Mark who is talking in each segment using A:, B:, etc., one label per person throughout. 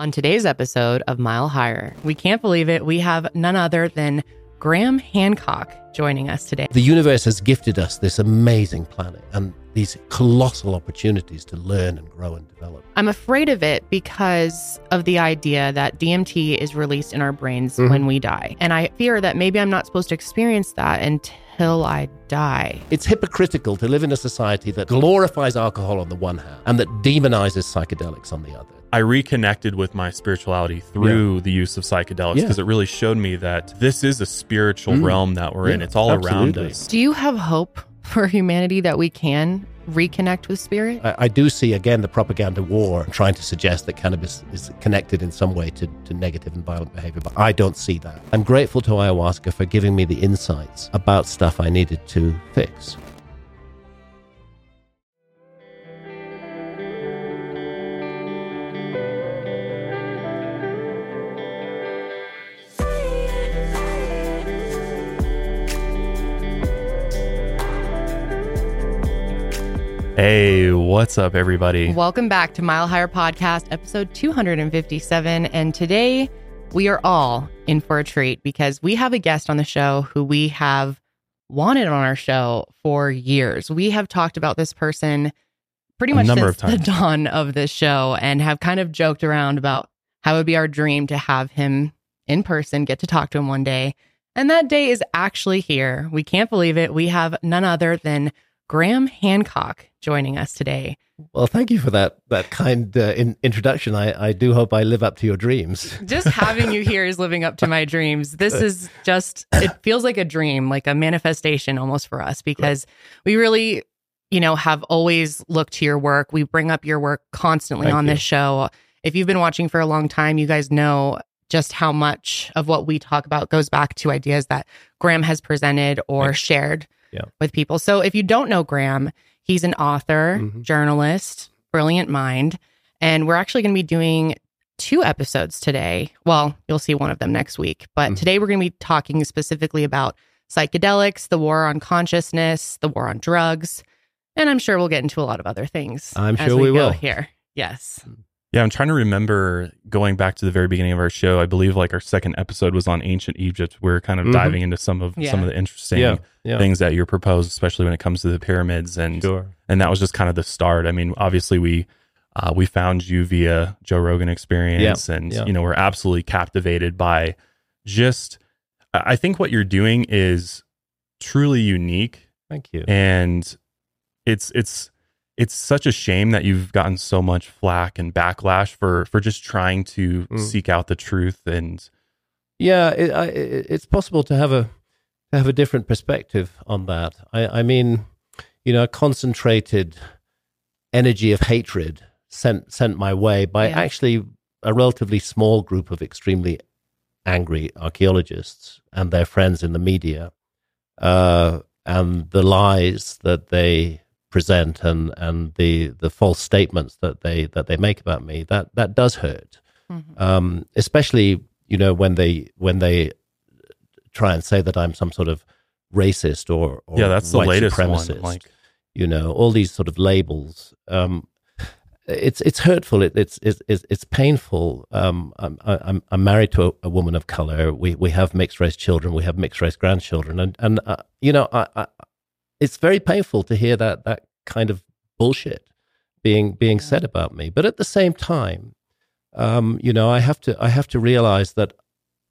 A: On today's episode of Mile Higher, we can't believe it. We have none other than Graham Hancock joining us today.
B: The universe has gifted us this amazing planet and these colossal opportunities to learn and grow and develop.
A: I'm afraid of it because of the idea that DMT is released in our brains mm-hmm. when we die. And I fear that maybe I'm not supposed to experience that until I die.
B: It's hypocritical to live in a society that glorifies alcohol on the one hand and that demonizes psychedelics on the other.
C: I reconnected with my spirituality through yeah. the use of psychedelics because yeah. it really showed me that this is a spiritual mm. realm that we're yeah, in. It's all absolutely. around us.
A: Do you have hope for humanity that we can reconnect with spirit?
B: I, I, do see again the propaganda war trying to suggest that cannabis is connected in some way to, to negative and violent behavior, but I don't see that. I'm grateful to ayahuasca for giving me the insights about stuff I needed to fix.
C: Hey, what's up, everybody?
A: Welcome back to Mile Higher Podcast, episode 257. And today we are all in for a treat because we have a guest on the show who we have wanted on our show for years. We have talked about this person pretty much since the dawn of this show and have kind of joked around about how it would be our dream to have him in person, get to talk to him one day. And that day is actually here. We can't believe it. We have none other than Graham Hancock joining us today.
B: Well, thank you for that that kind uh, in, introduction. I, I do hope I live up to your dreams.
A: just having you here is living up to my dreams. This is just it feels like a dream, like a manifestation almost for us because we really, you know, have always looked to your work. We bring up your work constantly thank on you. this show. If you've been watching for a long time, you guys know just how much of what we talk about goes back to ideas that Graham has presented or Thanks. shared yeah. with people. So if you don't know Graham, he's an author, mm-hmm. journalist, brilliant mind. And we're actually going to be doing two episodes today. Well, you'll see one of them next week. But mm-hmm. today we're going to be talking specifically about psychedelics, the war on consciousness, the war on drugs. And I'm sure we'll get into a lot of other things.
B: I'm sure we, we will.
A: Here. Yes.
C: Yeah, I'm trying to remember going back to the very beginning of our show. I believe like our second episode was on ancient Egypt. We are kind of mm-hmm. diving into some of yeah. some of the interesting yeah, yeah. things that you proposed, especially when it comes to the pyramids, and sure. and that was just kind of the start. I mean, obviously we uh, we found you via Joe Rogan Experience, and you know we're absolutely captivated by just. I think what you're doing is truly unique.
B: Thank you.
C: And it's it's it's such a shame that you've gotten so much flack and backlash for for just trying to mm. seek out the truth and
B: yeah it, I, it's possible to have a to have a different perspective on that I, I mean you know a concentrated energy of hatred sent sent my way by yeah. actually a relatively small group of extremely angry archaeologists and their friends in the media uh, and the lies that they present and and the the false statements that they that they make about me that that does hurt. Mm-hmm. um, especially you know when they when they try and say that I'm some sort of racist or, or
C: yeah that's the latest supremacist one, like
B: you know all these sort of labels. Um, it's it's hurtful. It, it's it's it's painful. Um, I'm, I'm I'm married to a, a, woman of color. We we have mixed race children. We have mixed race grandchildren. And and uh, you know I, I it's very painful to hear that that kind of bullshit being being said about me. But at the same time, um, you know, I have to I have to realize that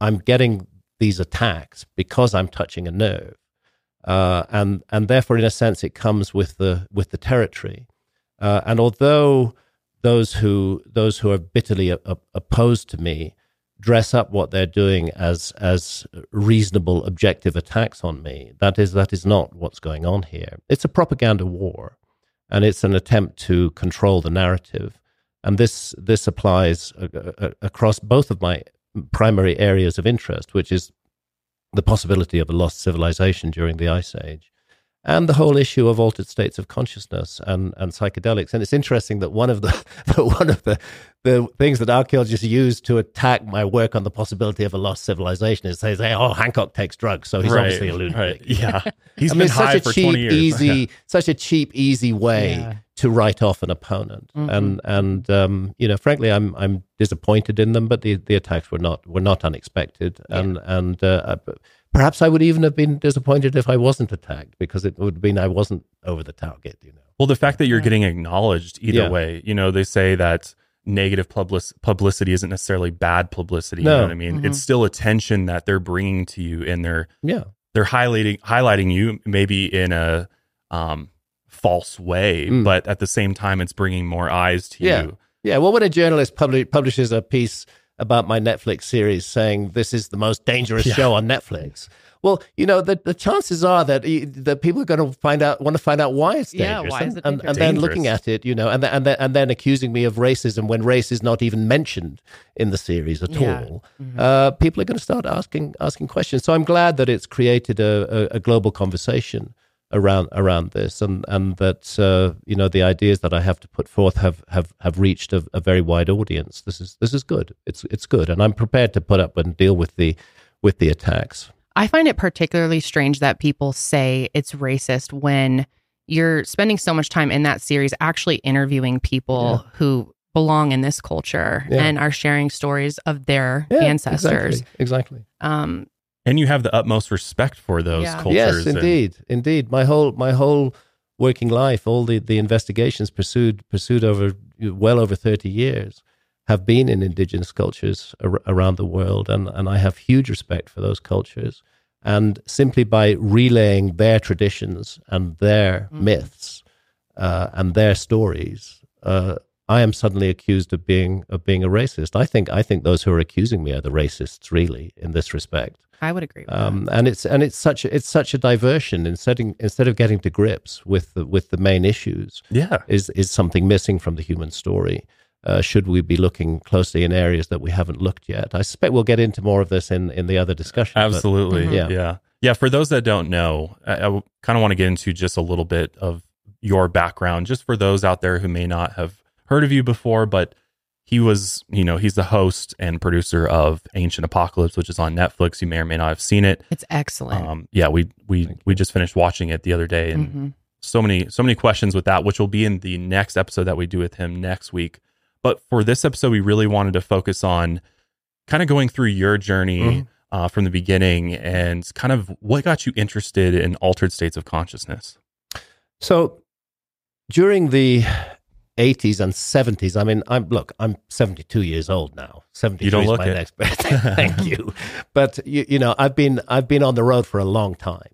B: I'm getting these attacks because I'm touching a nerve, uh, and and therefore, in a sense, it comes with the with the territory. Uh, and although those who those who are bitterly a, a, opposed to me dress up what they're doing as as reasonable objective attacks on me. That is that is not what's going on here. It's a propaganda war and it's an attempt to control the narrative. And this this applies uh, uh, uh, across both of my primary areas of interest which is the possibility of a lost civilization during the ice age and the whole issue of altered states of consciousness and, and psychedelics. And it's interesting that one of the, the one of the the things that archaeologists use to attack my work on the possibility of a lost civilization is they say, "Oh, Hancock takes drugs, so he's
C: right,
B: obviously a lunatic."
C: Right. Yeah, he's I mean, been
B: such
C: a
B: for cheap,
C: years.
B: easy, such a cheap, easy way yeah. to write off an opponent. Mm-hmm. And and um, you know, frankly, I'm I'm disappointed in them, but the, the attacks were not were not unexpected, yeah. and and uh, perhaps I would even have been disappointed if I wasn't attacked because it would mean I wasn't over the target. You know.
C: Well, the fact that you're getting acknowledged either yeah. way, you know, they say that negative public- publicity isn't necessarily bad publicity. No. You know what I mean? Mm-hmm. It's still attention that they're bringing to you, and they're
B: yeah
C: they're highlighting highlighting you maybe in a um, false way, mm. but at the same time, it's bringing more eyes to
B: yeah.
C: you.
B: Yeah. Well, when a journalist publi- publishes a piece about my Netflix series saying this is the most dangerous yeah. show on Netflix. Well, you know, the, the chances are that that people are going to find out, want to find out why it's dangerous,
A: yeah, why
B: and,
A: it
B: and, and, then looking at it, you know, and and then, and then accusing me of racism when race is not even mentioned in the series at yeah. all. Mm-hmm. Uh, people are going to start asking asking questions. So I'm glad that it's created a, a, a global conversation around around this, and and that uh, you know the ideas that I have to put forth have have have reached a, a very wide audience. This is this is good. It's it's good, and I'm prepared to put up and deal with the with the attacks.
A: I find it particularly strange that people say it's racist when you're spending so much time in that series actually interviewing people yeah. who belong in this culture yeah. and are sharing stories of their yeah, ancestors.
B: Exactly. exactly.
C: Um, and you have the utmost respect for those cultures.
B: Yes, indeed, and- indeed. My whole my whole working life, all the, the investigations pursued pursued over well over thirty years, have been in indigenous cultures ar- around the world, and, and I have huge respect for those cultures. And simply by relaying their traditions and their mm. myths uh, and their stories, uh, I am suddenly accused of being of being a racist. I think I think those who are accusing me are the racists, really, in this respect.
A: I would agree. Um,
B: and it's and it's such a, it's such a diversion instead of, instead of getting to grips with the, with the main issues.
C: Yeah,
B: is is something missing from the human story uh, should we be looking closely in areas that we haven't looked yet? I suspect we'll get into more of this in, in the other discussion.
C: Absolutely. But, mm-hmm. Yeah. Yeah. Yeah. For those that don't know, I, I kind of want to get into just a little bit of your background, just for those out there who may not have heard of you before, but he was, you know, he's the host and producer of Ancient Apocalypse, which is on Netflix. You may or may not have seen it.
A: It's excellent. Um,
C: yeah, we we we just finished watching it the other day, and mm-hmm. so many so many questions with that, which will be in the next episode that we do with him next week. But for this episode, we really wanted to focus on kind of going through your journey mm-hmm. uh, from the beginning and kind of what got you interested in altered states of consciousness.
B: So during the 80s and 70s. I mean, I'm look, I'm 72 years old now. 72 you don't is look my it. next birthday. Thank you. But you, you know, I've been I've been on the road for a long time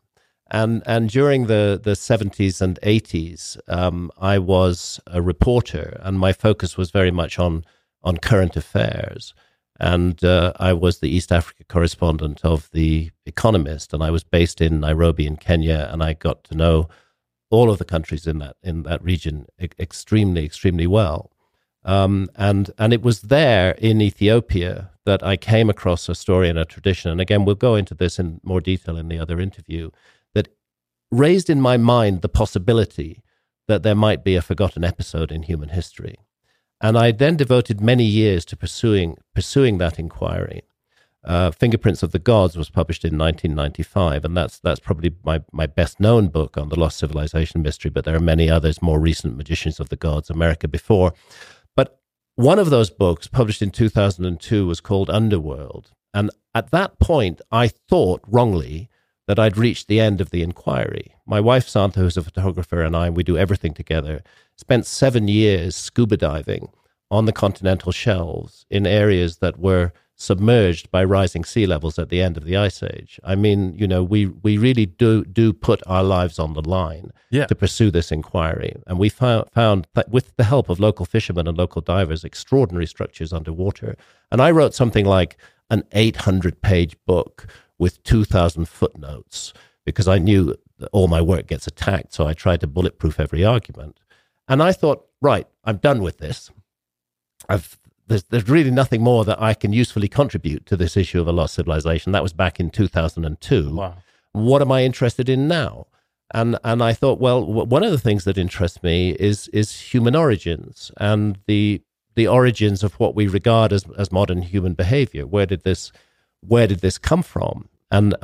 B: and and during the the 70s and 80s um, I was a reporter and my focus was very much on on current affairs and uh, I was the East Africa correspondent of the Economist and I was based in Nairobi in Kenya and I got to know all of the countries in that in that region e- extremely extremely well um, and and it was there in Ethiopia that I came across a story and a tradition and again we'll go into this in more detail in the other interview That raised in my mind the possibility that there might be a forgotten episode in human history. And I then devoted many years to pursuing, pursuing that inquiry. Uh, Fingerprints of the Gods was published in 1995, and that's, that's probably my, my best known book on the lost civilization mystery, but there are many others more recent Magicians of the Gods, America Before. But one of those books, published in 2002, was called Underworld. And at that point, I thought wrongly that I'd reached the end of the inquiry. My wife, Santha, who's a photographer, and I, we do everything together, spent seven years scuba diving on the continental shelves in areas that were submerged by rising sea levels at the end of the ice age. I mean, you know, we, we really do do put our lives on the line
C: yeah.
B: to pursue this inquiry. And we found, found that with the help of local fishermen and local divers, extraordinary structures underwater. And I wrote something like an 800 page book with 2,000 footnotes because I knew that all my work gets attacked. So I tried to bulletproof every argument. And I thought, right, I'm done with this. I've, there's, there's really nothing more that I can usefully contribute to this issue of a lost civilization. That was back in 2002.
C: Wow.
B: What am I interested in now? And and I thought, well, one of the things that interests me is is human origins and the the origins of what we regard as as modern human behavior. Where did this where did this come from? And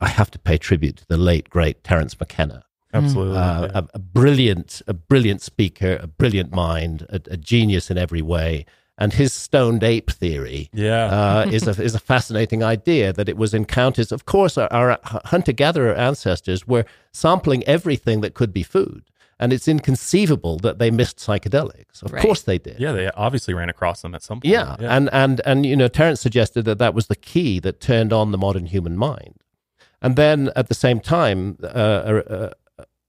B: I have to pay tribute to the late great Terence McKenna.
C: Absolutely, uh,
B: yeah. a, a, brilliant, a brilliant speaker, a brilliant mind, a, a genius in every way, and his stoned ape theory
C: yeah.
B: uh, is, a, is a fascinating idea that it was encounters. Of course, our, our hunter gatherer ancestors were sampling everything that could be food. And it's inconceivable that they missed psychedelics. Of right. course they did.
C: Yeah, they obviously ran across them at some point.
B: Yeah. yeah, and and and you know, Terence suggested that that was the key that turned on the modern human mind. And then at the same time, uh, a,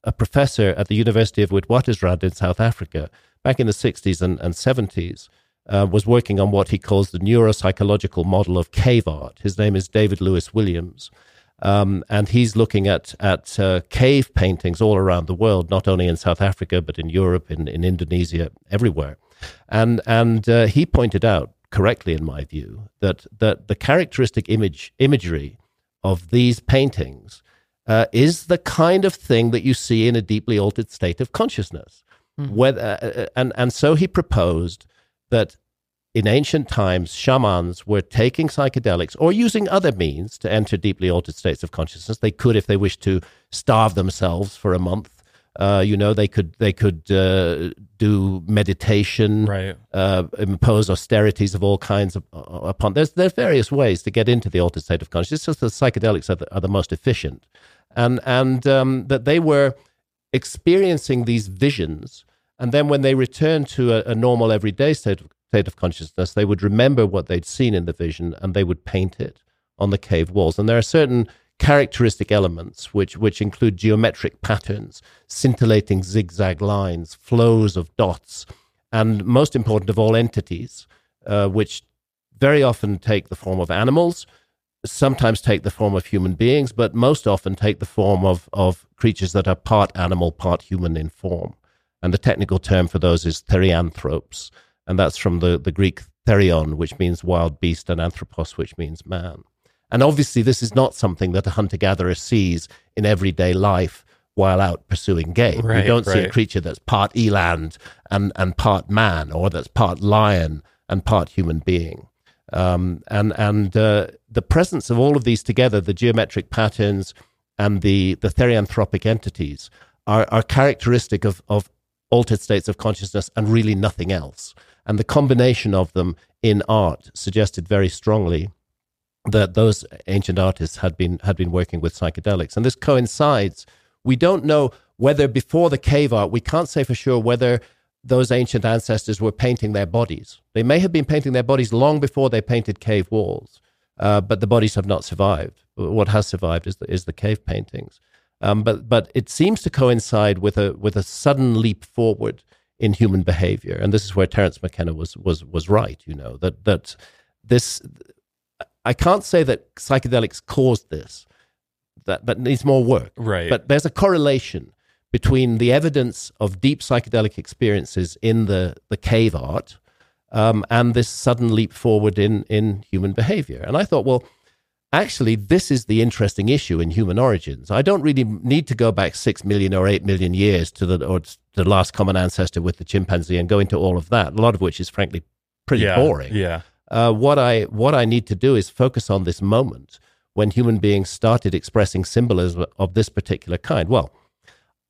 B: a, professor at the University of Witwatersrand in South Africa, back in the 60s and, and 70s, uh, was working on what he calls the neuropsychological model of cave art. His name is David Lewis Williams. Um, and he's looking at at uh, cave paintings all around the world, not only in South Africa but in Europe, in, in Indonesia, everywhere. And and uh, he pointed out correctly, in my view, that that the characteristic image imagery of these paintings uh, is the kind of thing that you see in a deeply altered state of consciousness. Mm. Whether, uh, and and so he proposed that in ancient times, shamans were taking psychedelics or using other means to enter deeply altered states of consciousness. They could, if they wished to, starve themselves for a month. Uh, you know, they could they could uh, do meditation,
C: right.
B: uh, impose austerities of all kinds of, uh, upon. There's there's various ways to get into the altered state of consciousness. It's just the psychedelics are the, are the most efficient, and and um, that they were experiencing these visions and then when they returned to a, a normal everyday state of, state of consciousness, they would remember what they'd seen in the vision and they would paint it on the cave walls. And there are certain characteristic elements which, which include geometric patterns, scintillating zigzag lines, flows of dots, and most important of all, entities, uh, which very often take the form of animals, sometimes take the form of human beings, but most often take the form of, of creatures that are part animal, part human in form. And the technical term for those is therianthropes. And that's from the, the Greek therion, which means wild beast, and anthropos, which means man. And obviously, this is not something that a hunter gatherer sees in everyday life while out pursuing game. Right, you don't right. see a creature that's part eland and, and part man, or that's part lion and part human being. Um, and and uh, the presence of all of these together, the geometric patterns and the, the therianthropic entities, are, are characteristic of, of altered states of consciousness and really nothing else. And the combination of them in art suggested very strongly that those ancient artists had been had been working with psychedelics. And this coincides. We don't know whether before the cave art, we can't say for sure whether those ancient ancestors were painting their bodies. They may have been painting their bodies long before they painted cave walls, uh, but the bodies have not survived. What has survived is the, is the cave paintings. Um, but but it seems to coincide with a with a sudden leap forward in human behavior, and this is where Terence McKenna was was was right. You know that that this I can't say that psychedelics caused this. That that needs more work.
C: Right.
B: But there's a correlation between the evidence of deep psychedelic experiences in the the cave art um, and this sudden leap forward in in human behavior. And I thought, well actually, this is the interesting issue in human origins. I don't really need to go back six million or eight million years to the or the last common ancestor with the chimpanzee and go into all of that. A lot of which is frankly pretty
C: yeah,
B: boring.
C: Yeah.
B: Uh, what I what I need to do is focus on this moment when human beings started expressing symbolism of this particular kind. Well,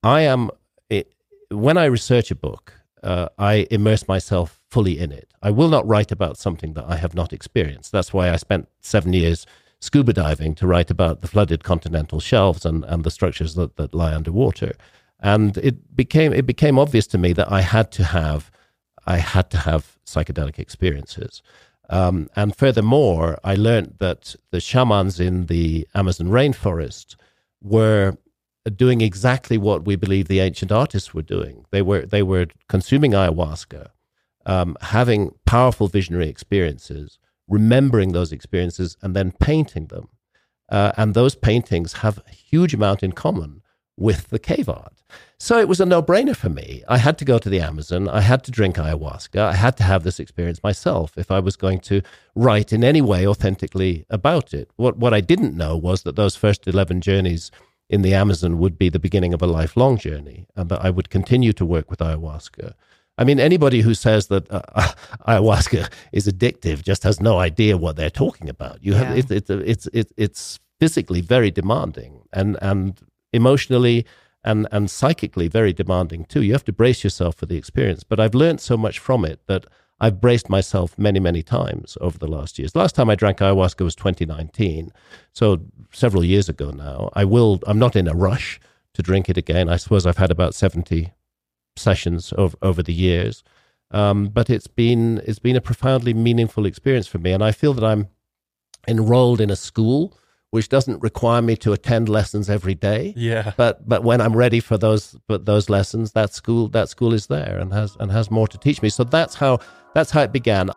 B: I am it, when I research a book, uh, I immerse myself fully in it. I will not write about something that I have not experienced. That's why I spent seven years scuba diving to write about the flooded continental shelves and, and the structures that, that lie underwater. And it became it became obvious to me that I had to have I had to have psychedelic experiences. Um, and furthermore, I learned that the shamans in the Amazon rainforest were doing exactly what we believe the ancient artists were doing. They were they were consuming ayahuasca, um, having powerful visionary experiences, remembering those experiences and then painting them. Uh, and those paintings have a huge amount in common with the cave art. So it was a no brainer for me. I had to go to the Amazon. I had to drink ayahuasca. I had to have this experience myself if I was going to write in any way authentically about it. What, what I didn't know was that those first 11 journeys in the Amazon would be the beginning of a lifelong journey, and that I would continue to work with ayahuasca. I mean, anybody who says that uh, ayahuasca is addictive just has no idea what they're talking about. You have yeah. it, it, it's it's it's physically very demanding and and emotionally and and psychically very demanding too. You have to brace yourself for the experience. But I've learned so much from it that I've braced myself many many times over the last years. The last time I drank ayahuasca was 2019, so several years ago now. I will. I'm not in a rush to drink it again. I suppose I've had about 70 sessions over, over the years. Um, but it's been it's been a profoundly meaningful experience for me, and I feel that I'm enrolled in a school which doesn't require me to attend lessons every day.
C: Yeah.
B: But but when I'm ready for those but those lessons, that school that school is there and has and has more to teach me. So that's how that's how it began.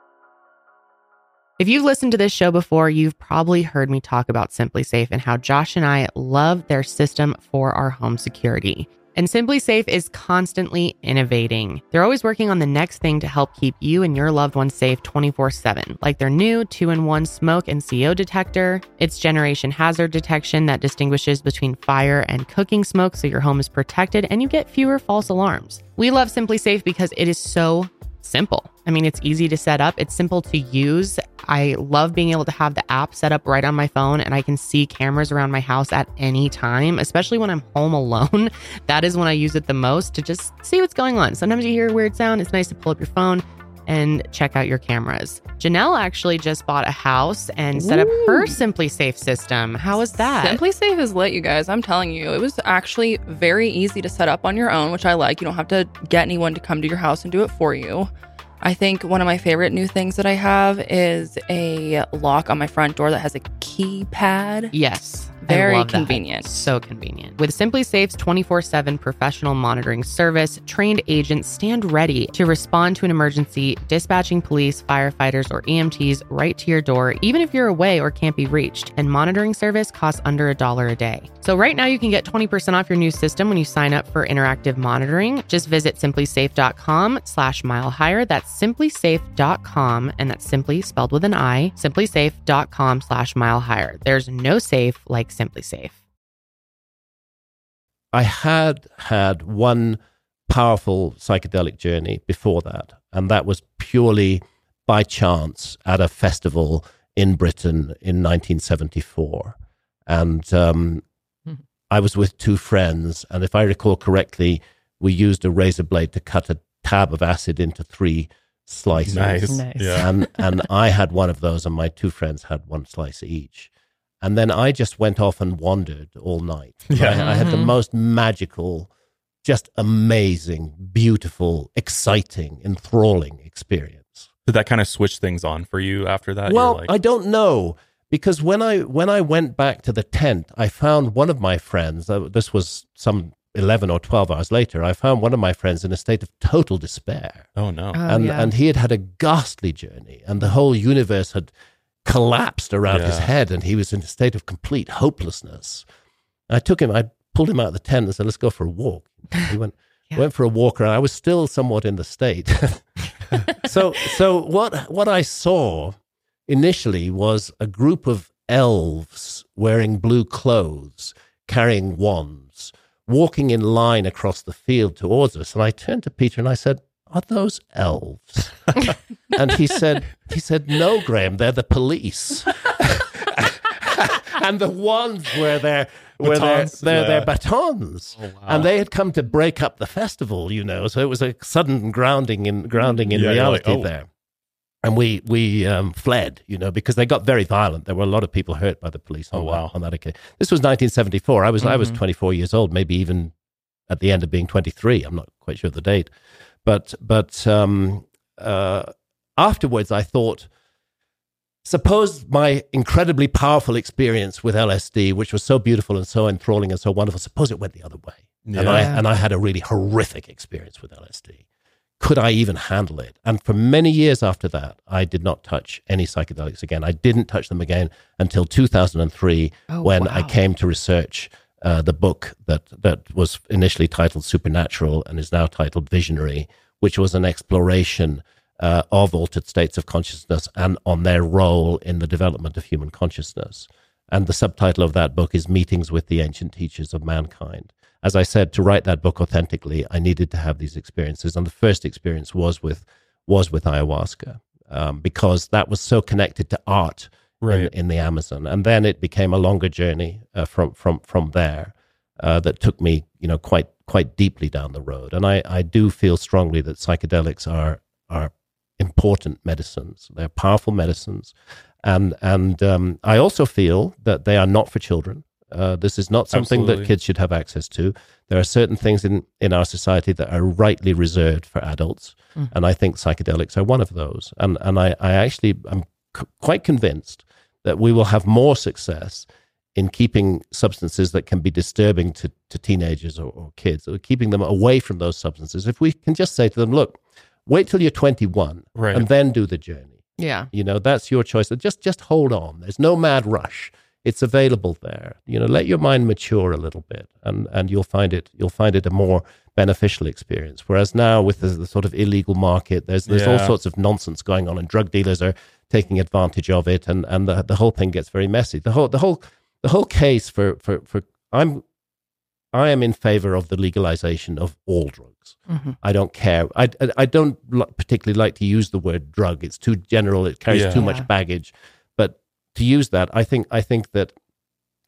A: If you've listened to this show before, you've probably heard me talk about SimpliSafe and how Josh and I love their system for our home security. And SimpliSafe is constantly innovating. They're always working on the next thing to help keep you and your loved ones safe 24 7, like their new 2 in 1 smoke and CO detector, its generation hazard detection that distinguishes between fire and cooking smoke so your home is protected and you get fewer false alarms. We love SimpliSafe because it is so simple. I mean, it's easy to set up, it's simple to use. I love being able to have the app set up right on my phone and I can see cameras around my house at any time, especially when I'm home alone. That is when I use it the most to just see what's going on. Sometimes you hear a weird sound, it's nice to pull up your phone and check out your cameras. Janelle actually just bought a house and set Ooh. up her SimpliSafe system. How was that?
D: SimpliSafe is lit, you guys. I'm telling you, it was actually very easy to set up on your own, which I like. You don't have to get anyone to come to your house and do it for you. I think one of my favorite new things that I have is a lock on my front door that has a keypad.
A: Yes.
D: Very convenient.
A: So convenient. With SimpliSafe's 24 7 professional monitoring service, trained agents stand ready to respond to an emergency, dispatching police, firefighters, or EMTs right to your door, even if you're away or can't be reached. And monitoring service costs under a dollar a day. So right now you can get 20% off your new system when you sign up for interactive monitoring. Just visit simplisafe.com slash mile higher. That's simplisafe.com and that's simply spelled with an I, simplisafe.com slash mile higher. There's no safe like SimpliSafe.
B: I had had one powerful psychedelic journey before that, and that was purely by chance at a festival in Britain in 1974. And um, I was with two friends, and if I recall correctly, we used a razor blade to cut a tab of acid into three slices.
C: Nice.
A: nice.
B: Yeah. And, and I had one of those, and my two friends had one slice each. And then I just went off and wandered all night. Yeah. I, I had the mm-hmm. most magical, just amazing, beautiful, exciting, enthralling experience.
C: Did that kind of switch things on for you after that?
B: Well, like... I don't know because when I when I went back to the tent, I found one of my friends. Uh, this was some eleven or twelve hours later. I found one of my friends in a state of total despair.
C: Oh no!
A: Oh,
B: and
A: yeah.
B: and he had had a ghastly journey, and the whole universe had collapsed around yeah. his head and he was in a state of complete hopelessness. I took him, I pulled him out of the tent and said, let's go for a walk. He went, yeah. went for a walk around. I was still somewhat in the state. so, so what, what I saw initially was a group of elves wearing blue clothes, carrying wands, walking in line across the field towards us. And I turned to Peter and I said, are those elves? and he said, he said, no, Graham, they're the police. and the ones were their were their, their, yeah. their batons, oh, wow. and they had come to break up the festival. You know, so it was a sudden grounding in grounding in yeah, reality like, oh. there. And we we um, fled, you know, because they got very violent. There were a lot of people hurt by the police. On
C: oh wow!
B: That, on that occasion, this was 1974. I was mm-hmm. I was mm-hmm. 24 years old, maybe even at the end of being 23. I'm not quite sure of the date. But but um, uh, afterwards, I thought, suppose my incredibly powerful experience with LSD, which was so beautiful and so enthralling and so wonderful, suppose it went the other way, yeah. and I and I had a really horrific experience with LSD. Could I even handle it? And for many years after that, I did not touch any psychedelics again. I didn't touch them again until 2003, oh, when wow. I came to research uh, the book that that was initially titled Supernatural and is now titled Visionary, which was an exploration uh, of altered states of consciousness and on their role in the development of human consciousness. And the subtitle of that book is Meetings with the Ancient Teachers of Mankind. As I said, to write that book authentically, I needed to have these experiences. And the first experience was with, was with ayahuasca um, because that was so connected to art right. in, in, the Amazon. And then it became a longer journey uh, from, from, from there uh, that took me, you know, quite, quite deeply down the road. And I, I do feel strongly that psychedelics are, are important medicines. They're powerful medicines. And, and um, I also feel that they are not for children. Uh, this is not something Absolutely. that kids should have access to. There are certain things in, in our society that are rightly reserved for adults. Mm. And I think psychedelics are one of those. And, and I, I actually am c- quite convinced that we will have more success in keeping substances that can be disturbing to, to teenagers or, or kids, or keeping them away from those substances. If we can just say to them, look, wait till you're 21 right. and then do the journey.
A: Yeah.
B: You know, that's your choice. Just just hold on. There's no mad rush. It's available there. You know, let your mind mature a little bit and and you'll find it you'll find it a more beneficial experience. Whereas now with the, the sort of illegal market, there's there's yeah. all sorts of nonsense going on and drug dealers are taking advantage of it and and the the whole thing gets very messy. The whole the whole the whole case for for for I'm I am in favor of the legalization of all drugs. Mm-hmm. I don't care. I, I, I don't particularly like to use the word drug. It's too general. It carries yeah. too much baggage. But to use that, I think I think that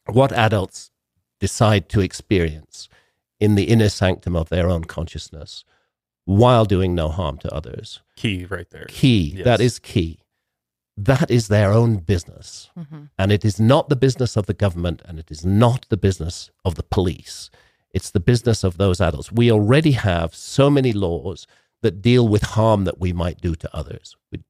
B: what adults decide to experience in the inner sanctum of their own consciousness while doing no harm to others.
C: Key right there.
B: Key. Yes. That is key that is their own business. Mm-hmm. And it is not the business of the government and it is not the business of the police. It's the business of those adults. We already have so many laws that deal with harm that we might do to others. We,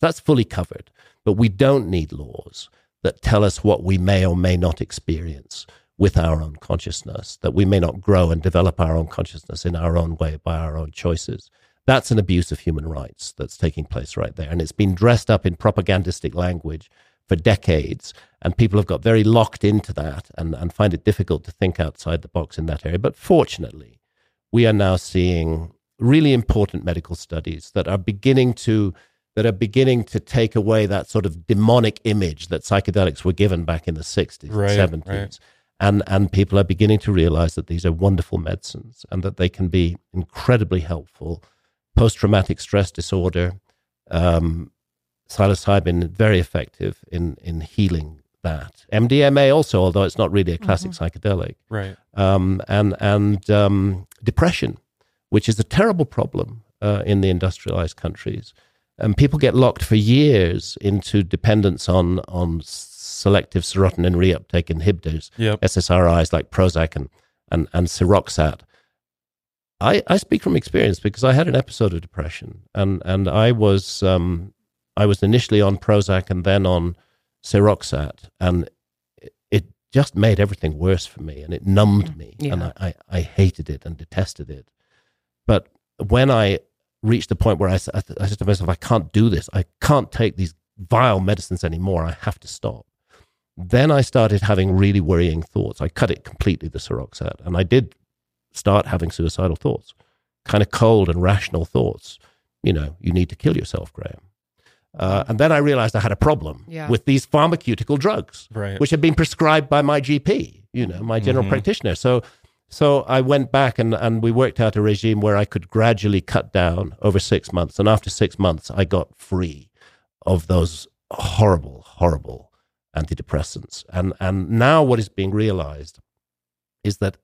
B: that's fully covered. But we don't need laws that tell us what we may or may not experience with our own consciousness, that we may not grow and develop our own consciousness in our own way by our own choices. That's an abuse of human rights that's taking place right there. And it's been dressed up in propagandistic language for decades. And people have got very locked into that and, and find it difficult to think outside the box in that area. But fortunately, we are now seeing really important medical studies that are beginning to that are beginning to take away that sort of demonic image that psychedelics were given back in the 60s right, and 70s. Right. And, and people are beginning to realize that these are wonderful medicines and that they can be incredibly helpful post traumatic stress disorder, um, psilocybin very effective in in healing that. MDMA also, although it's not really a classic mm-hmm. psychedelic,
C: right?
B: Um, and and um, depression, which is a terrible problem uh, in the industrialized countries, and people get locked for years into dependence on on selective serotonin reuptake inhibitors, yep. SSRIs like Prozac and and, and Seroxat. I, I speak from experience because I had an episode of depression and, and I was um, I was initially on Prozac and then on Seroxat and it, it just made everything worse for me and it numbed mm, me yeah. and I, I, I, hated it and detested it. But when I reached the point where I, I, I said to myself, I can't do this. I can't take these vile medicines anymore. I have to stop. Then I started having really worrying thoughts. I cut it completely, the Seroxat, and I did start having suicidal thoughts, kind of cold and rational thoughts. You know, you need to kill yourself, Graham. Uh, and then I realized I had a problem yeah. with these pharmaceutical drugs, right. which had been prescribed by my GP, you know, my general mm-hmm. practitioner. So, so I went back and, and we worked out a regime where I could gradually cut down over six months. And after six months, I got free of those horrible, horrible antidepressants. And, and now what is being realized is that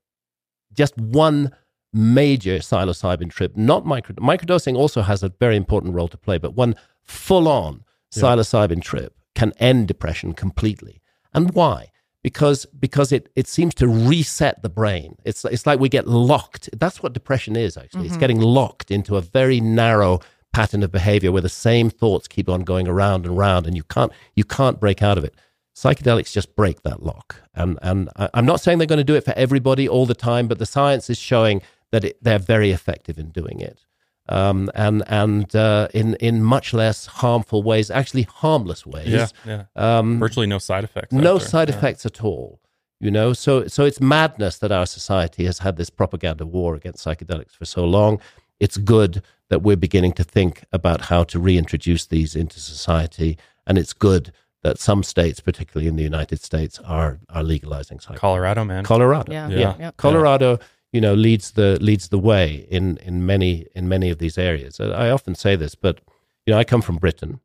B: just one major psilocybin trip, not micro microdosing also has a very important role to play, but one full on yeah. psilocybin trip can end depression completely. And why? Because because it, it seems to reset the brain. It's it's like we get locked. That's what depression is actually. Mm-hmm. It's getting locked into a very narrow pattern of behavior where the same thoughts keep on going around and around and you can't you can't break out of it psychedelics just break that lock. And, and I'm not saying they're going to do it for everybody all the time, but the science is showing that it, they're very effective in doing it. Um, and and uh, in in much less harmful ways, actually harmless ways.
C: Yeah, yeah. Um, Virtually no side effects.
B: No side yeah. effects at all. You know, so so it's madness that our society has had this propaganda war against psychedelics for so long. It's good that we're beginning to think about how to reintroduce these into society, and it's good that some states, particularly in the United States, are are legalizing psychedelics.
C: Colorado, man.
B: Colorado,
A: Yeah.
B: yeah,
A: Yeah.
B: Colorado, you know, leads the leads the way in in many in many of these areas. Uh, I often say this, but you know, I come from Britain,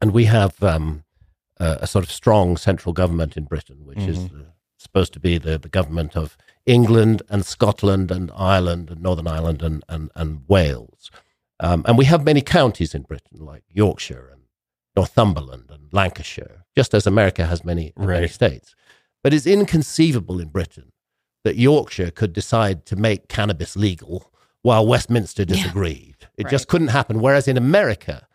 B: and we have um, a, a sort of strong central government in Britain, which is uh, supposed to be the, the government of England and Scotland and Ireland and Northern Ireland and and, and Wales, um, and we have many counties in Britain like Yorkshire and Northumberland and Lancashire, just as America has many many states. But it's inconceivable in Britain that Yorkshire could decide to make cannabis legal while Westminster disagreed. It just couldn't happen. Whereas in America,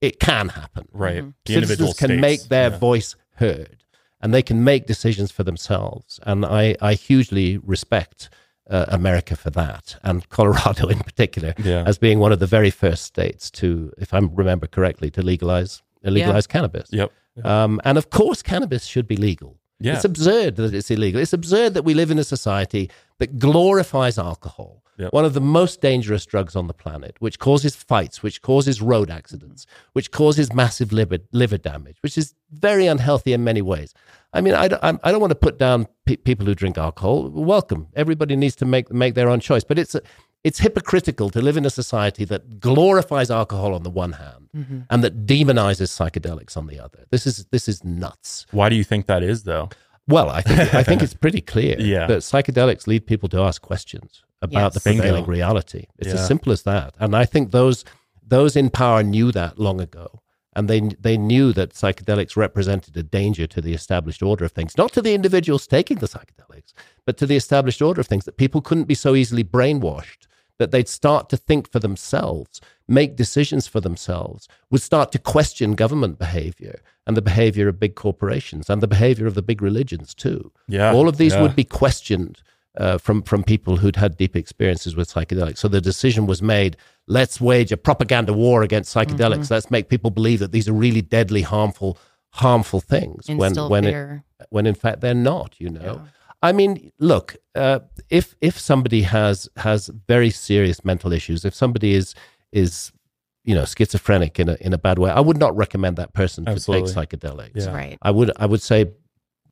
B: it can happen.
C: Right.
A: Mhm.
C: The individual
B: Citizens can
C: states.
B: make their
C: Yeah.
B: voice heard and they can make decisions for themselves. And I, I hugely respect uh, America for that, and Colorado in particular,
C: Yeah.
B: as being one of the very first states to, if I remember correctly, to legalize uh, legalize cannabis.
C: Yep.
B: Um, and of course, cannabis should be legal.
C: Yeah.
B: It's absurd that it's illegal. It's absurd that we live in a society that glorifies alcohol,
C: Yep.
B: one of the most dangerous drugs on the planet, which causes fights, which causes road accidents, which causes massive liver, liver damage, which is very unhealthy in many ways. I mean, I, don't- I'm- I don't want to put down pe- people who drink alcohol. Welcome. Everybody needs to make, make their own choice. But it's, it's hypocritical to live in a society that glorifies alcohol on the one hand
A: Mm-hmm.
B: and that demonizes psychedelics on the other. This is, this is nuts.
C: Why do you think that is, though?
B: Well, I think I think it's pretty clear
C: Yeah.
B: that psychedelics lead people to ask questions about the
A: Yes.
B: prevailing
C: Bingo.
B: reality. It's
C: Yeah.
B: as simple as that. And I think those those in power knew that long ago. And they they knew that psychedelics represented a danger to the established order of things, not to the individuals taking the psychedelics, but to the established order of things, that people couldn't be so easily brainwashed, that they'd start to think for themselves, make decisions for themselves, would start to question government behavior and the behavior of big corporations and the behavior of the big religions too.
C: Yeah.
B: All of these
C: yeah.
B: would be questioned uh, from from people who'd had deep experiences with psychedelics. So the decision was made: let's wage a propaganda war against psychedelics. Let's make people believe that these are really deadly, harmful, harmful things.
A: Instill
B: when when it, when in fact they're not. You know. I mean, look, uh, if if somebody has has very serious mental issues, if somebody is is you know schizophrenic in a in a bad way, I would not recommend that person to take psychedelics.
C: Yeah.
A: Right.
B: I would I would say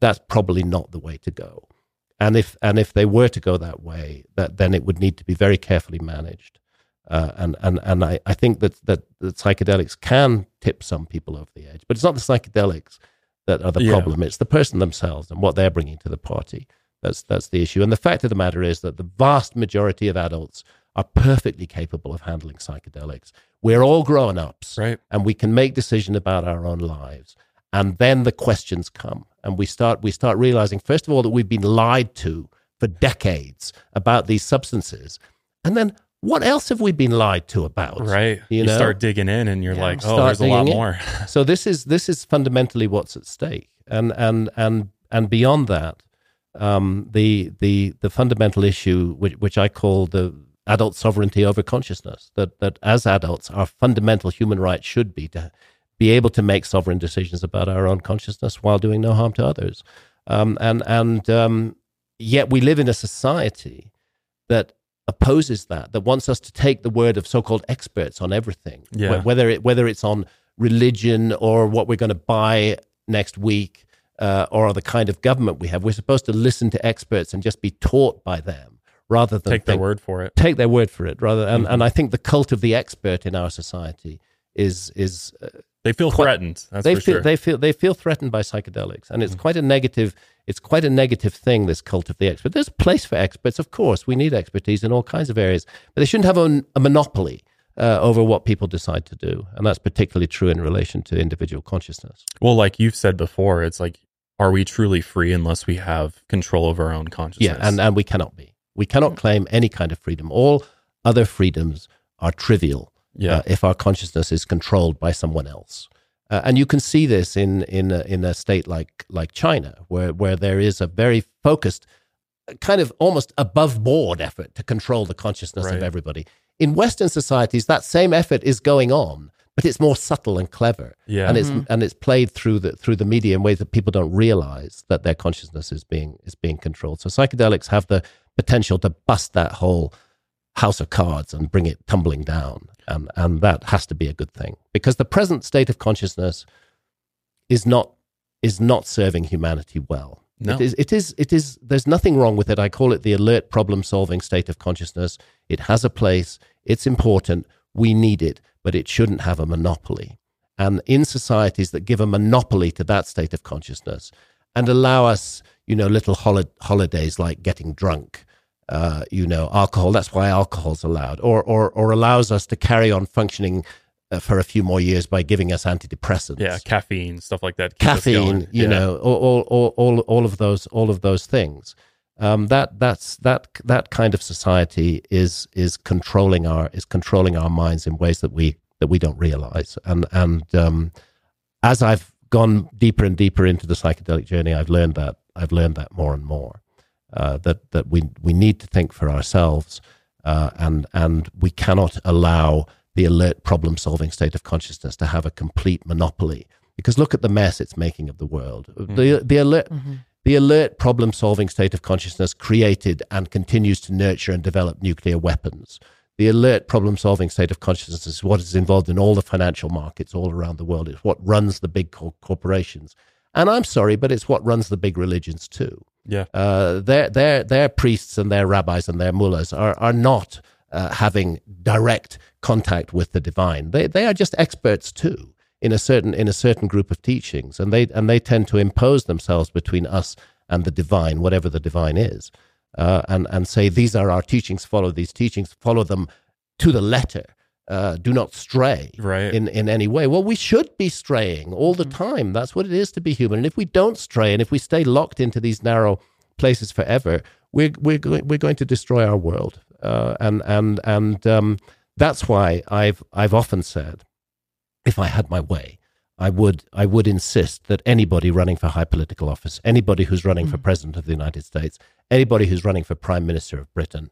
B: that's probably not the way to go. And if and if they were to go that way, that then it would need to be very carefully managed. Uh, and and and I, I think that, that that psychedelics can tip some people over the edge, but it's not the psychedelics that are the
C: Yeah.
B: problem. It's the person themselves and what they're bringing to the party. That's that's the issue. And the fact of the matter is that the vast majority of adults are perfectly capable of handling psychedelics. We're all grown ups
C: Right.
B: and we can make decisions about our own lives and then the questions come and we start we start realizing first of all that we've been lied to for decades about these substances and then what else have we been lied to about
C: Right.
B: You
C: You,
B: know?
C: start digging in and you're
A: Yeah.
C: like, oh, there's a lot
B: in.
C: more.
B: so this is this is fundamentally what's at stake and and and and beyond that um, the the the fundamental issue which, which I call the adult sovereignty over consciousness that that as adults our fundamental human right should be to be able to make sovereign decisions about our own consciousness while doing no harm to others um, and and um, yet we live in a society that opposes that that wants us to take the word of so-called experts on everything
C: Yeah.
B: Wh- whether it whether it's on religion or what we're going to buy next week uh, or the kind of government we have we're supposed to listen to experts and just be taught by them rather than
C: Take their
B: think-
C: word for it.
B: take their word for it rather and,
C: Mhm.
B: and i think the cult of the expert in our society is is uh,
C: They feel
B: Quite-
C: threatened. That's
B: they
C: for
B: feel
C: sure.
B: they feel they feel threatened by psychedelics, and it's
C: Mhm.
B: quite a negative. It's quite a negative thing. This cult of the expert. There's a place for experts, of course. We need expertise in all kinds of areas, but they shouldn't have a, a monopoly uh, over what people decide to do, and that's particularly true in relation to individual consciousness.
C: well, like you've said before, it's like, are we truly free unless we have control over our own consciousness?
B: Yeah, and and we cannot be. We cannot claim any kind of freedom. All other freedoms are trivial.
C: yeah.
B: uh, if our consciousness is controlled by someone else. Uh, and you can see this in in a, in a state like like China, where where there is a very focused, uh, kind of almost above board effort to control the consciousness of everybody. In Western societies, that same effort is going on, but it's more subtle and clever,
C: yeah.
B: and it's mm-hmm. and it's played through the through the media in ways that people don't realize that their consciousness is being is being controlled. So psychedelics have the potential to bust that whole house of cards and bring it tumbling down. And, and that has to be a good thing because the present state of consciousness is not is not serving humanity well.
C: No.
B: It is it is it is there's nothing wrong with it. I call it the alert problem solving state of consciousness. It has a place, it's important, we need it, but it shouldn't have a monopoly. And in societies that give a monopoly to that state of consciousness and allow us, you know, little hol- holidays like getting drunk, uh, you know, alcohol. That's why alcohol's allowed, or or or allows us to carry on functioning uh, for a few more years by giving us antidepressants.
C: Yeah, caffeine, stuff like that.
B: Caffeine, you
C: yeah.
B: know, all, all all all of those all of those things. Um, that that's that that kind of society is is controlling our is controlling our minds in ways that we that we don't realize. And and um, as I've gone deeper and deeper into the psychedelic journey, I've learned that I've learned that more and more. Uh, that that we we need to think for ourselves, uh, and and we cannot allow the alert problem solving state of consciousness to have a complete monopoly. Because look at the mess it's making of the world. Mm-hmm. The the alert. Mm-hmm. The alert problem solving state of consciousness created and continues to nurture and develop nuclear weapons. The alert problem solving state of consciousness is what is involved in all the financial markets all around the world. It's what runs the big corporations. And I'm sorry, but it's what runs the big religions too.
C: Yeah.
B: Uh, their, their, their priests and their rabbis and their mullahs are, are not uh, having direct contact with the divine. They, they are just experts too in a certain in a certain group of teachings, and they and they tend to impose themselves between us and the divine, whatever the divine is, uh, and and say these are our teachings. Follow these teachings. Follow them to the letter. Uh, do not stray
C: right.
B: in, in any way. Well, we should be straying all the mm-hmm. time. That's what it is to be human. And if we don't stray, and if we stay locked into these narrow places forever, we're we're going, we're going to destroy our world. Uh, and and and um, that's why I've I've often said, if I had my way, I would I would insist that anybody running for high political office, anybody who's running mm-hmm. for president of the United States, anybody who's running for prime minister of Britain,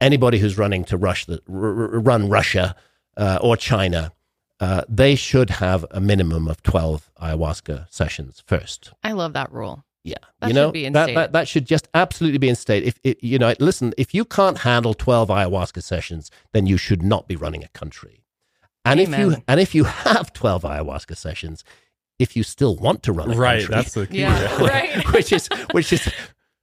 B: anybody who's running to rush the, r- run Russia uh, or China, uh, they should have a minimum of 12 ayahuasca sessions first.
A: I love that rule.
B: Yeah,
A: that
B: you know
A: that,
B: that that should just absolutely be instated. If it, you know, listen, if you can't handle twelve ayahuasca sessions, then you should not be running a country. And Amen. if you and if you have twelve ayahuasca sessions, if you still want to run a
C: right,
B: country,
C: that's the key,
A: yeah, right.
B: which is which is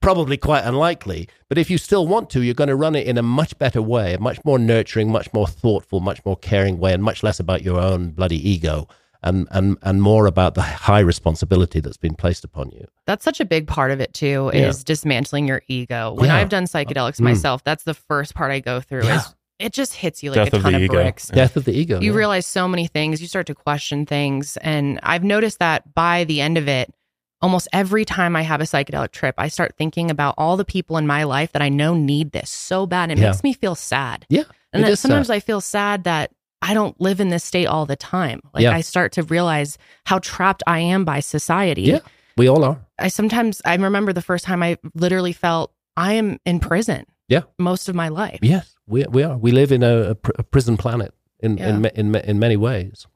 B: probably quite unlikely. But if you still want to, you're going to run it in a much better way, a much more nurturing, much more thoughtful, much more caring way, and much less about your own bloody ego and and and more about the high responsibility that's been placed upon you.
A: That's such a big part of it too is yeah. dismantling your ego. When yeah. I've done psychedelics mm. myself, that's the first part I go through yeah. is it just hits you like Death a ton of, of bricks.
B: Death of the ego.
A: You realize so many things, you start to question things and I've noticed that by the end of it almost every time I have a psychedelic trip, I start thinking about all the people in my life that I know need this so bad. It makes me feel sad.
B: Yeah.
A: And that sometimes sad. I feel sad that I don't live in this state all the time. Like yeah. I start to realize how trapped I am by society.
B: Yeah, we all are.
A: I sometimes I remember the first time I literally felt I am in prison.
B: Yeah,
A: most of my life.
B: Yes, we we are. We live in a, a, pr- a prison planet in, yeah. in in in many ways.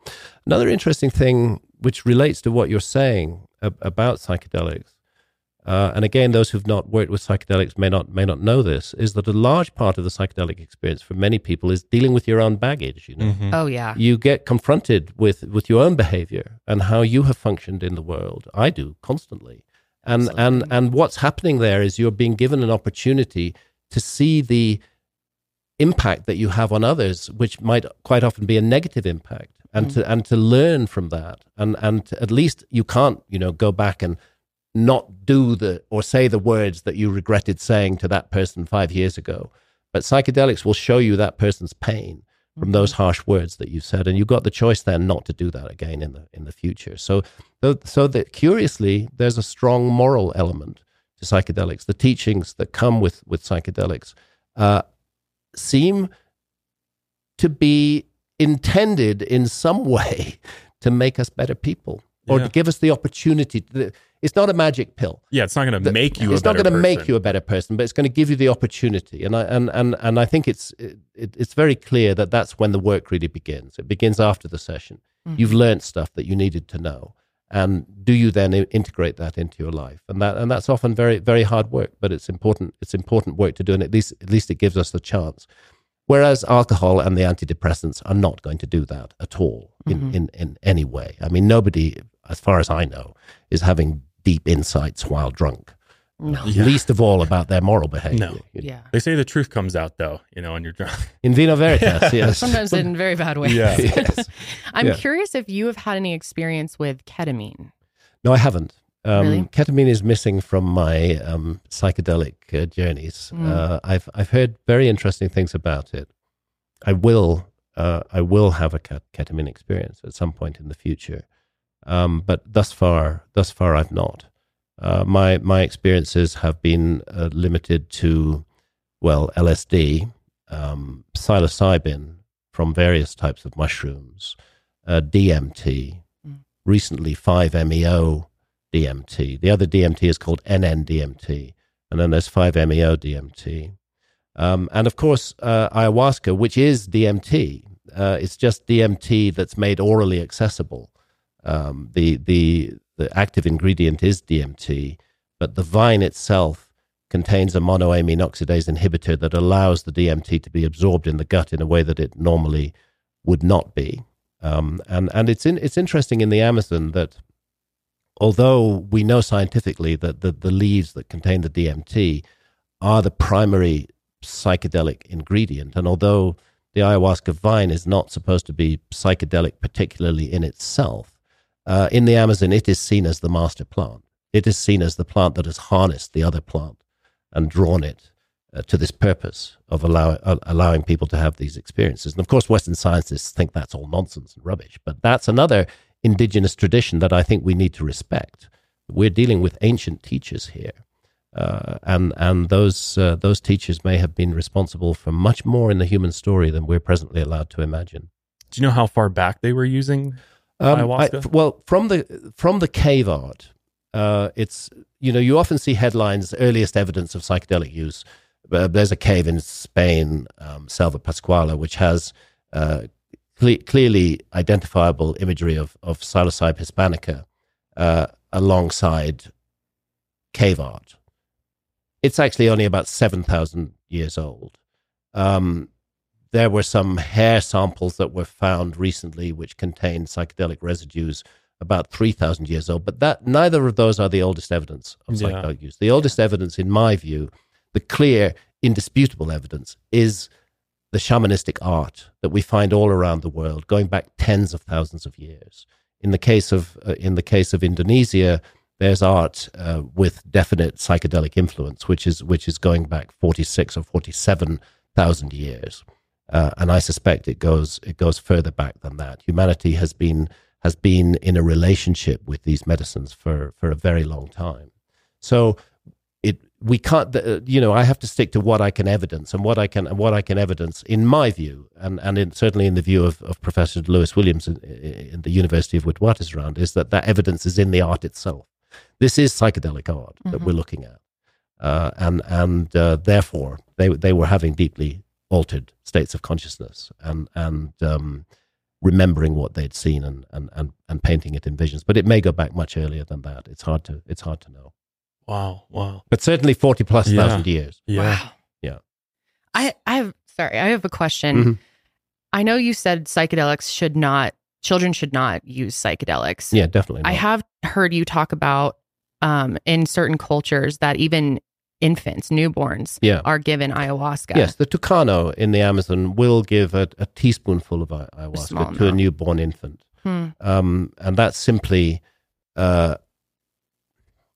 B: Another interesting thing, which relates to what you're saying about psychedelics, uh, and again, those who've not worked with psychedelics may not may not know this, is that a large part of the psychedelic experience for many people is dealing with your own baggage. You know,
A: mm-hmm. oh yeah,
B: you get confronted with with your own behavior and how you have functioned in the world. I do constantly, and Absolutely. and and what's happening there is you're being given an opportunity to see the impact that you have on others, which might quite often be a negative impact, and mm-hmm. to and to learn from that, and and to, at least you can't you know go back and not do the or say the words that you regretted saying to that person five years ago. But psychedelics will show you that person's pain from mm-hmm. those harsh words that you said, and you've got the choice then not to do that again in the in the future. So, so that curiously, there's a strong moral element to psychedelics. The teachings that come with with psychedelics uh, seem to be intended in some way to make us better people or yeah. to give us the opportunity. To, it's not a magic pill.
C: Yeah, it's not going to make you.
B: It's not going to make you a better person, but it's going to give you the opportunity. And I and and and I think it's it, it's very clear that that's when the work really begins. It begins after the session. Mm-hmm. You've learned stuff that you needed to know, and do you then integrate that into your life? And that and that's often very very hard work, but it's important. It's important work to do, and at least at least it gives us the chance. Whereas alcohol and the antidepressants are not going to do that at all in, mm-hmm. in, in any way. I mean, nobody as far as I know, is having deep insights while drunk. No. Yeah. Least of all about their moral behavior. No.
C: Yeah. They say the truth comes out though, you know, when you're drunk.
B: In vino veritas, yes.
A: Sometimes in very bad ways. Yeah. yes. I'm yeah. curious if you have had any experience with ketamine.
B: No, I haven't. Um, really? Ketamine is missing from my um, psychedelic uh, journeys. Mm. Uh, I've I've heard very interesting things about it. I will uh, I will have a ketamine experience at some point in the future, um, but thus far thus far I've not. Uh, my my experiences have been uh, limited to well LSD, um, psilocybin from various types of mushrooms, uh, DMT, mm. recently 5-MeO DMT. The other DMT is called NN-DMT, and then there's 5-MeO DMT. Um, and of course, uh, ayahuasca, which is DMT, uh, it's just DMT that's made orally accessible. Um, the, the, the active ingredient is DMT, but the vine itself contains a monoamine oxidase inhibitor that allows the DMT to be absorbed in the gut in a way that it normally would not be. Um, and and it's in, it's interesting in the Amazon that although we know scientifically that the, the leaves that contain the DMT are the primary psychedelic ingredient, and although the ayahuasca vine is not supposed to be psychedelic particularly in itself, uh, in the Amazon it is seen as the master plant. It is seen as the plant that has harnessed the other plant and drawn it uh, to this purpose of allow, uh, allowing people to have these experiences. And of course, Western scientists think that's all nonsense and rubbish, but that's another indigenous tradition that I think we need to respect. We're dealing with ancient teachers here. Uh, and and those uh, those teachers may have been responsible for much more in the human story than we're presently allowed to imagine.
C: Do you know how far back they were using um?
B: I, well, from the from the cave art, uh, it's you know you often see headlines earliest evidence of psychedelic use. Uh, there's a cave in Spain, um, Selva Pascuala, which has uh, cle- clearly identifiable imagery of, of Psilocybe hispanica uh, alongside cave art. It's actually only about 7,000 years old. Um, there were some hair samples that were found recently which contained psychedelic residues about 3,000 years old, but that neither of those are the oldest evidence of psychedelic yeah. use. The oldest evidence, in my view, the clear, indisputable evidence, is the shamanistic art that we find all around the world, going back tens of thousands of years. In the case of uh, in the case of Indonesia, there's art uh, with definite psychedelic influence, which is which is going back forty six or forty seven thousand years, uh, and I suspect it goes it goes further back than that. Humanity has been has been in a relationship with these medicines for for a very long time. So it we can't you know i have to stick to what i can evidence and what i can what i can evidence in my view and and in, certainly in the view of, of professor lewis williams in, in, the university of witwatersrand is that that evidence is in the art itself this is psychedelic art mm-hmm. that we're looking at uh, and and uh, therefore they they were having deeply altered states of consciousness and and um, remembering what they'd seen and, and and and painting it in visions but it may go back much earlier than that it's hard to it's hard to know
C: Wow, wow.
B: But certainly 40 plus yeah. thousand years.
C: Yeah. Wow.
B: Yeah.
A: I I have sorry, I have a question. Mm-hmm. I know you said psychedelics should not children should not use psychedelics.
B: Yeah, definitely. Not.
A: I have heard you talk about um in certain cultures that even infants, newborns, yeah. are given ayahuasca.
B: Yes, the Tucano in the Amazon will give a, a teaspoonful of ayahuasca a to a newborn infant. Hmm. Um, and that's simply uh,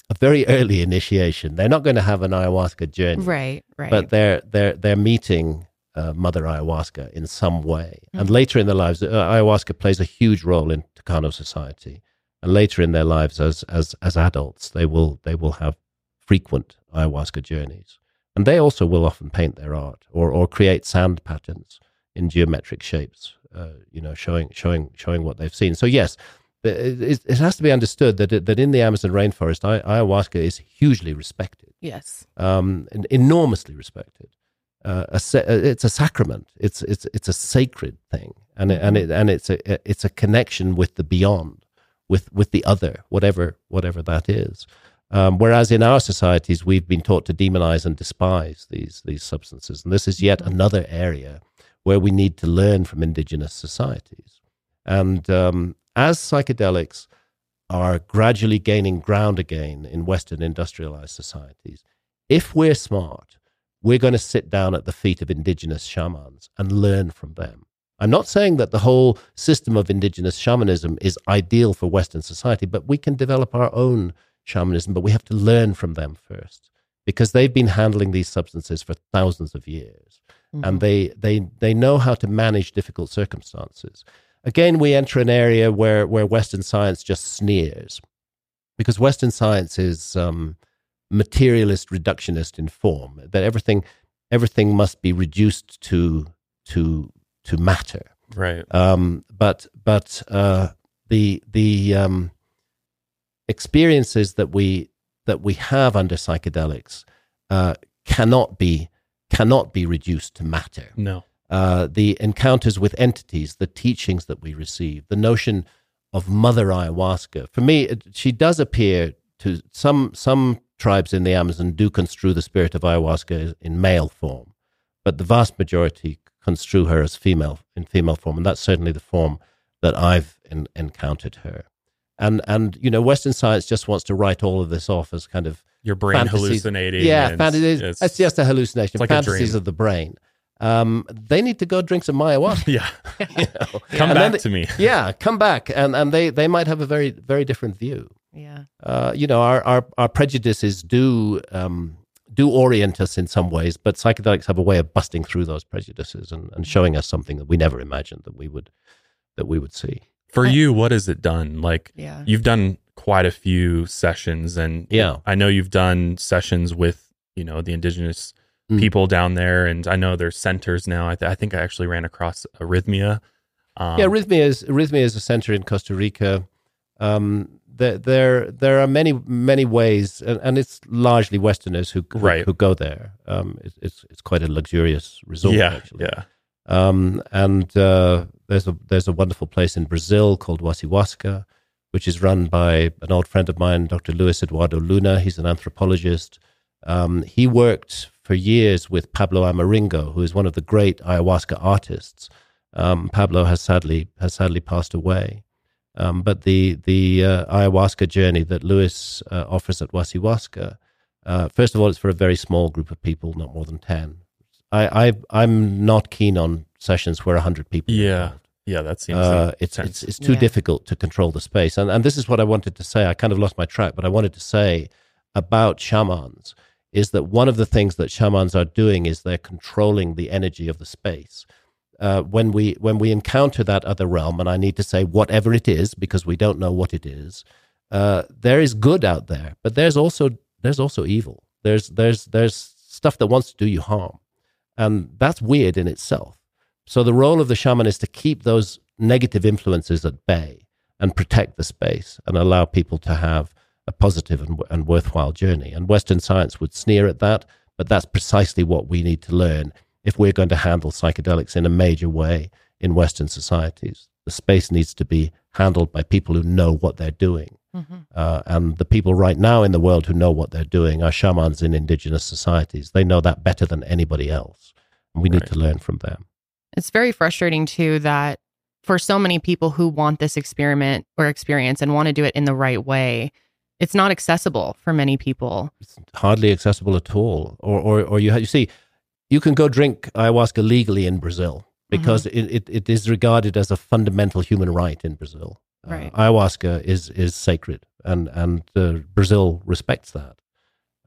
B: a very early initiation. They're not going to have an ayahuasca journey,
A: right? Right.
B: But they're they're they're meeting uh, Mother Ayahuasca in some way, mm-hmm. and later in their lives, uh, ayahuasca plays a huge role in Tucano society. And later in their lives, as as as adults, they will they will have frequent ayahuasca journeys, and they also will often paint their art or or create sand patterns in geometric shapes. Uh, you know, showing showing showing what they've seen. So yes, it, it, has to be understood that that in the Amazon rainforest, ayahuasca is hugely respected.
A: Yes,
B: um, enormously respected. Uh, a, uh, it's a sacrament. It's it's it's a sacred thing, and it, and it and it's a it's a connection with the beyond, with with the other, whatever whatever that is. Um, whereas in our societies, we've been taught to demonize and despise these these substances, and this is yet another area where we need to learn from indigenous societies. And um, as psychedelics are gradually gaining ground again in Western industrialized societies. If we're smart, we're going to sit down at the feet of indigenous shamans and learn from them. I'm not saying that the whole system of indigenous shamanism is ideal for Western society, but we can develop our own shamanism, but we have to learn from them first because they've been handling these substances for thousands of years mm-hmm. and they, they, they know how to manage difficult circumstances. Again, we enter an area where, where Western science just sneers because Western science is um, materialist, reductionist in form, that everything, everything must be reduced to, to, to matter.
C: Right.
B: Um, but but uh, the the um, experiences that we that we have under psychedelics uh, cannot be cannot be reduced to matter.
C: No.
B: Uh, the encounters with entities, the teachings that we receive, the notion of Mother Ayahuasca. For me, it, she does appear to some some tribes in the Amazon do construe the spirit of ayahuasca in male form, but the vast majority construe her as female in female form, and that's certainly the form that I've in, encountered her and and you know western science just wants to write all of this off as kind of
C: your brain fantasies. hallucinating
B: yeah fantasies it's, it's, just a hallucination like fantasies a of the brain um, they need to go drink some ayahuasca.
C: yeah, you know? come and back they, to me.
B: Yeah, come back, and and they they might have a very very different view.
A: Yeah,
B: uh, you know, our our, our prejudices do um, do orient us in some ways, but psychedelics have a way of busting through those prejudices and, and showing us something that we never imagined that we would that we would see.
C: For you, what has it done? Like, yeah. you've done quite a few sessions, and
B: yeah,
C: I know you've done sessions with you know the indigenous mm. people down there, and I know there's centers now. I, th- I think I actually ran across Rythmia.
B: Um, yeah, Rythmia is Rythmia is a center in Costa Rica. Um, there, there, there are many, many ways, and, and it's largely Westerners who who,
C: right.
B: who go there. Um, it, it's it's quite a luxurious resort.
C: Yeah,
B: actually.
C: yeah.
B: Um, and uh, there's a there's a wonderful place in Brazil called Wasiwaska, which is run by an old friend of mine, Dr. Luis Eduardo Luna. He's an anthropologist. Um, he worked for years with Pablo Amaringo, who is one of the great ayahuasca artists. Um, Pablo has sadly has sadly passed away. Um, but the the uh, ayahuasca journey that Luis uh, offers at Wasiwaska, uh, first of all, it's for a very small group of people, not more than ten. I, I am not keen on sessions where hundred people.
C: Yeah, yeah, that seems. Uh,
B: like it's, it's it's too yeah. difficult to control the space, and and this is what I wanted to say. I kind of lost my track, but I wanted to say about shamans is that one of the things that shamans are doing is they're controlling the energy of the space. Uh, when we when we encounter that other realm, and I need to say whatever it is because we don't know what it is, uh, there is good out there, but there's also there's also evil. There's there's there's stuff that wants to do you harm. And that's weird in itself. So the role of the shaman is to keep those negative influences at bay and protect the space and allow people to have a positive and, and worthwhile journey. And Western science would sneer at that, but that's precisely what we need to learn if we're going to handle psychedelics in a major way in Western societies. The space needs to be handled by people who know what they're doing. Mm-hmm. Uh, and the people right now in the world who know what they're doing are shamans in indigenous societies. They know that better than anybody else. And we right. need to learn from them.
A: It's very frustrating, too, that for so many people who want this experiment or experience and want to do it in the right way, it's not accessible for many people.
B: It's hardly accessible at all. Or, or, or you, you see, you can go drink ayahuasca legally in Brazil because mm-hmm. it, it, it is regarded as a fundamental human right in Brazil.
A: Right.
B: Uh, ayahuasca is is sacred, and and uh, Brazil respects that.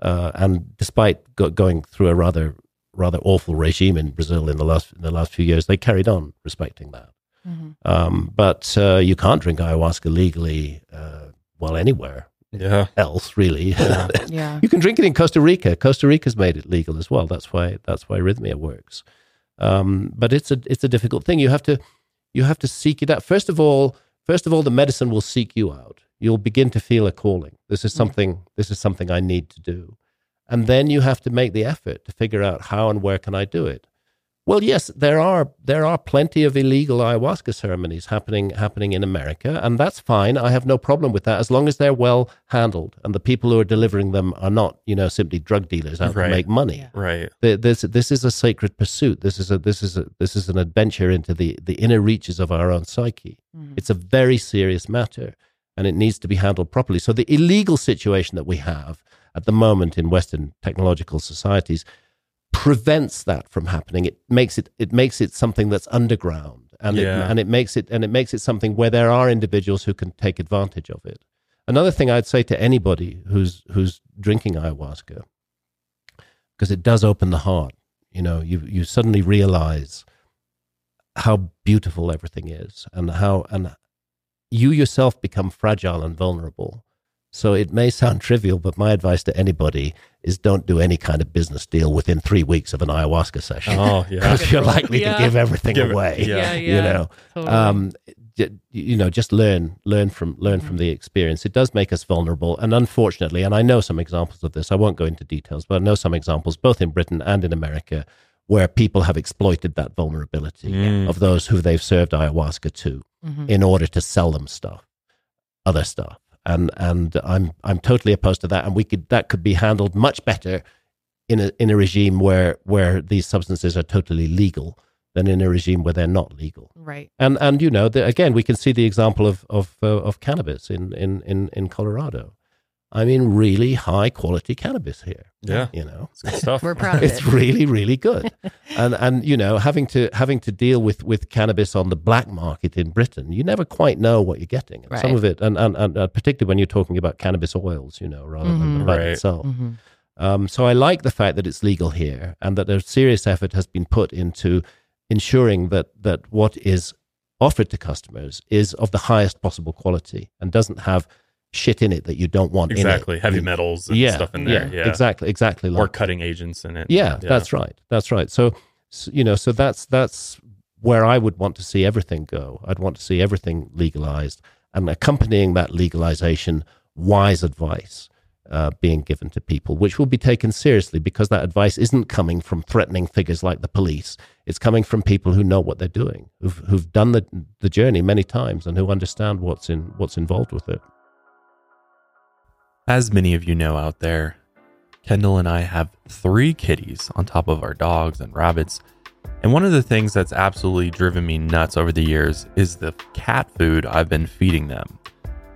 B: Uh, and despite go- going through a rather rather awful regime in Brazil in the last in the last few years, they carried on respecting that. Mm-hmm. Um, but uh, you can't drink ayahuasca legally, uh, well, anywhere
C: yeah.
B: else really.
A: Yeah. yeah.
B: you can drink it in Costa Rica. Costa Rica's made it legal as well. That's why that's why Rythmia works. Um, but it's a it's a difficult thing. You have to you have to seek it out. First of all, First of all, the medicine will seek you out. You'll begin to feel a calling. This is something. This is something I need to do, and then you have to make the effort to figure out how and where can I do it. Well, yes, there are there are plenty of illegal ayahuasca ceremonies happening happening in America, and that's fine. I have no problem with that as long as they're well handled and the people who are delivering them are not, you know, simply drug dealers out right. to make money. Yeah.
C: Right.
B: This this is a sacred pursuit. This is a this is a this is an adventure into the the inner reaches of our own psyche. Mm-hmm. It's a very serious matter, and it needs to be handled properly. So the illegal situation that we have at the moment in Western technological societies prevents that from happening. It makes it it makes it something that's underground, and yeah. it, and it makes it and it makes it something where there are individuals who can take advantage of it. Another thing I'd say to anybody who's who's drinking ayahuasca, because it does open the heart. You know, you you suddenly realize how beautiful everything is, and how and you yourself become fragile and vulnerable. So it may sound trivial, but my advice to anybody is don't do any kind of business deal within three weeks of an ayahuasca session.
C: Oh, yeah.
B: Because you're likely yeah. to give everything give away. It, yeah. yeah, You know, totally. um, you know, just learn, learn from, learn mm-hmm. from the experience. It does make us vulnerable. And unfortunately, and I know some examples of this, I won't go into details, but I know some examples both in Britain and in America where people have exploited that vulnerability mm. of those who they've served ayahuasca to mm-hmm. in order to sell them stuff, other stuff. And and I'm I'm totally opposed to that. And we could that could be handled much better in a in a regime where where these substances are totally legal than in a regime where they're not legal.
A: Right.
B: And and you know the, again we can see the example of of uh, of cannabis in in in in Colorado. I mean, really high quality cannabis here.
C: Yeah,
B: you know,
C: it's stuff.
A: We're proud.
B: it's really, really good. and and you know, having to having to deal with with cannabis on the black market in Britain, you never quite know what you're getting. Right. Some of it, and and, and uh, particularly when you're talking about cannabis oils, you know, rather mm-hmm. than the bud right. itself. Mm-hmm. Um, so I like the fact that it's legal here, and that a serious effort has been put into ensuring that that what is offered to customers is of the highest possible quality and doesn't have shit in it that you don't want
C: exactly. Heavy metals and yeah, stuff in there.
B: Yeah, yeah. exactly. Exactly
C: like, or cutting agents in it.
B: Yeah, yeah, that's right that's right. So, so, you know so that's that's where i would want to see everything go. I'd want to see everything legalized and accompanying that legalization wise advice uh, being given to people, which will be taken seriously because that advice isn't coming from threatening figures like the police. It's coming from people who know what they're doing, who've, who've done the, the journey many times and who understand what's in what's involved with it.
C: As many of you know out there, Kendall and I have three kitties on top of our dogs and rabbits. And one of the things that's absolutely driven me nuts over the years is the cat food I've been feeding them.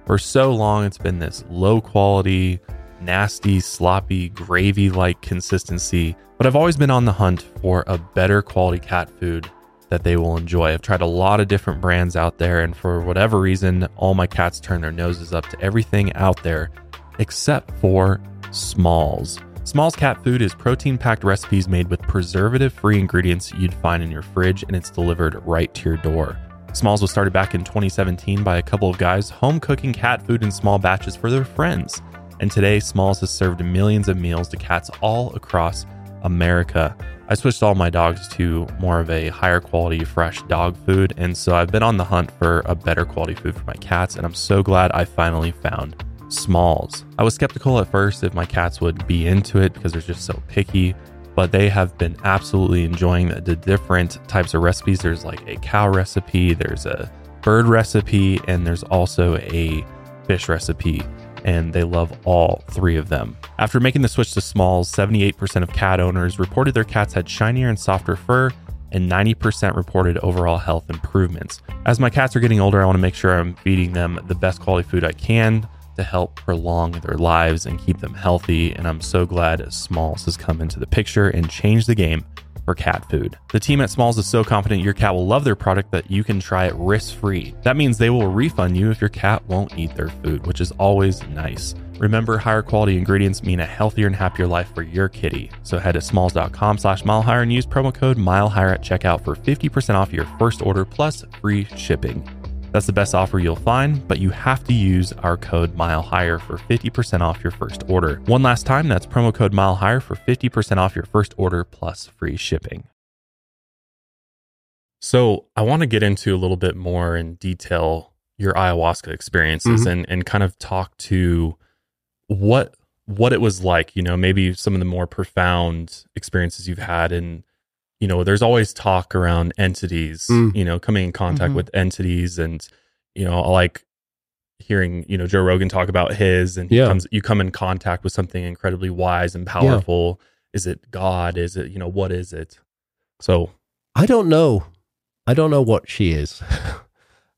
C: For so long, it's been this low quality, nasty, sloppy, gravy like consistency. But I've always been on the hunt for a better quality cat food that they will enjoy. I've tried a lot of different brands out there, and for whatever reason, all my cats turn their noses up to everything out there except for Smalls. Smalls cat food is protein packed recipes made with preservative free ingredients you'd find in your fridge, and it's delivered right to your door. Smalls was started back in 2017 by a couple of guys home cooking cat food in small batches for their friends. And today, Smalls has served millions of meals to cats all across America. I switched all my dogs to more of a higher quality, fresh dog food, and so I've been on the hunt for a better quality food for my cats, and I'm so glad I finally found Smalls. I was skeptical at first if my cats would be into it because they're just so picky, but they have been absolutely enjoying the, the different types of recipes. There's like a cow recipe, there's a bird recipe, and there's also a fish recipe and they love all three of them. After making the switch to Smalls, 78% of cat owners reported their cats had shinier and softer fur, and 90% reported overall health improvements. As my cats are getting older, I want to make sure I'm feeding them the best quality food I can to help prolong their lives and keep them healthy. And I'm so glad Smalls has come into the picture and changed the game for cat food. The team at Smalls is so confident your cat will love their product that you can try it risk free. That means they will refund you if your cat won't eat their food, which is always nice. Remember, higher quality ingredients mean a healthier and happier life for your kitty. So head to smalls.com slash milehigher and use promo code milehigher at checkout for 50% off your first order plus free shipping. That's the best offer you'll find, but you have to use our code Mile Higher for 50% off your first order. One last time, that's promo code Mile Higher for 50% off your first order plus free shipping. So, I want to get into a little bit more in detail your ayahuasca experiences mm-hmm. and and kind of talk to what what it was like, you know, maybe some of the more profound experiences you've had and you know, there's always talk around entities, mm. you know, coming in contact mm-hmm. with entities and, you know, like hearing, you know, Joe Rogan talk about his and yeah. comes, you come in contact with something incredibly wise and powerful. Yeah. Is it God? Is it, you know, what is it? So
B: I don't know. I don't know what she is.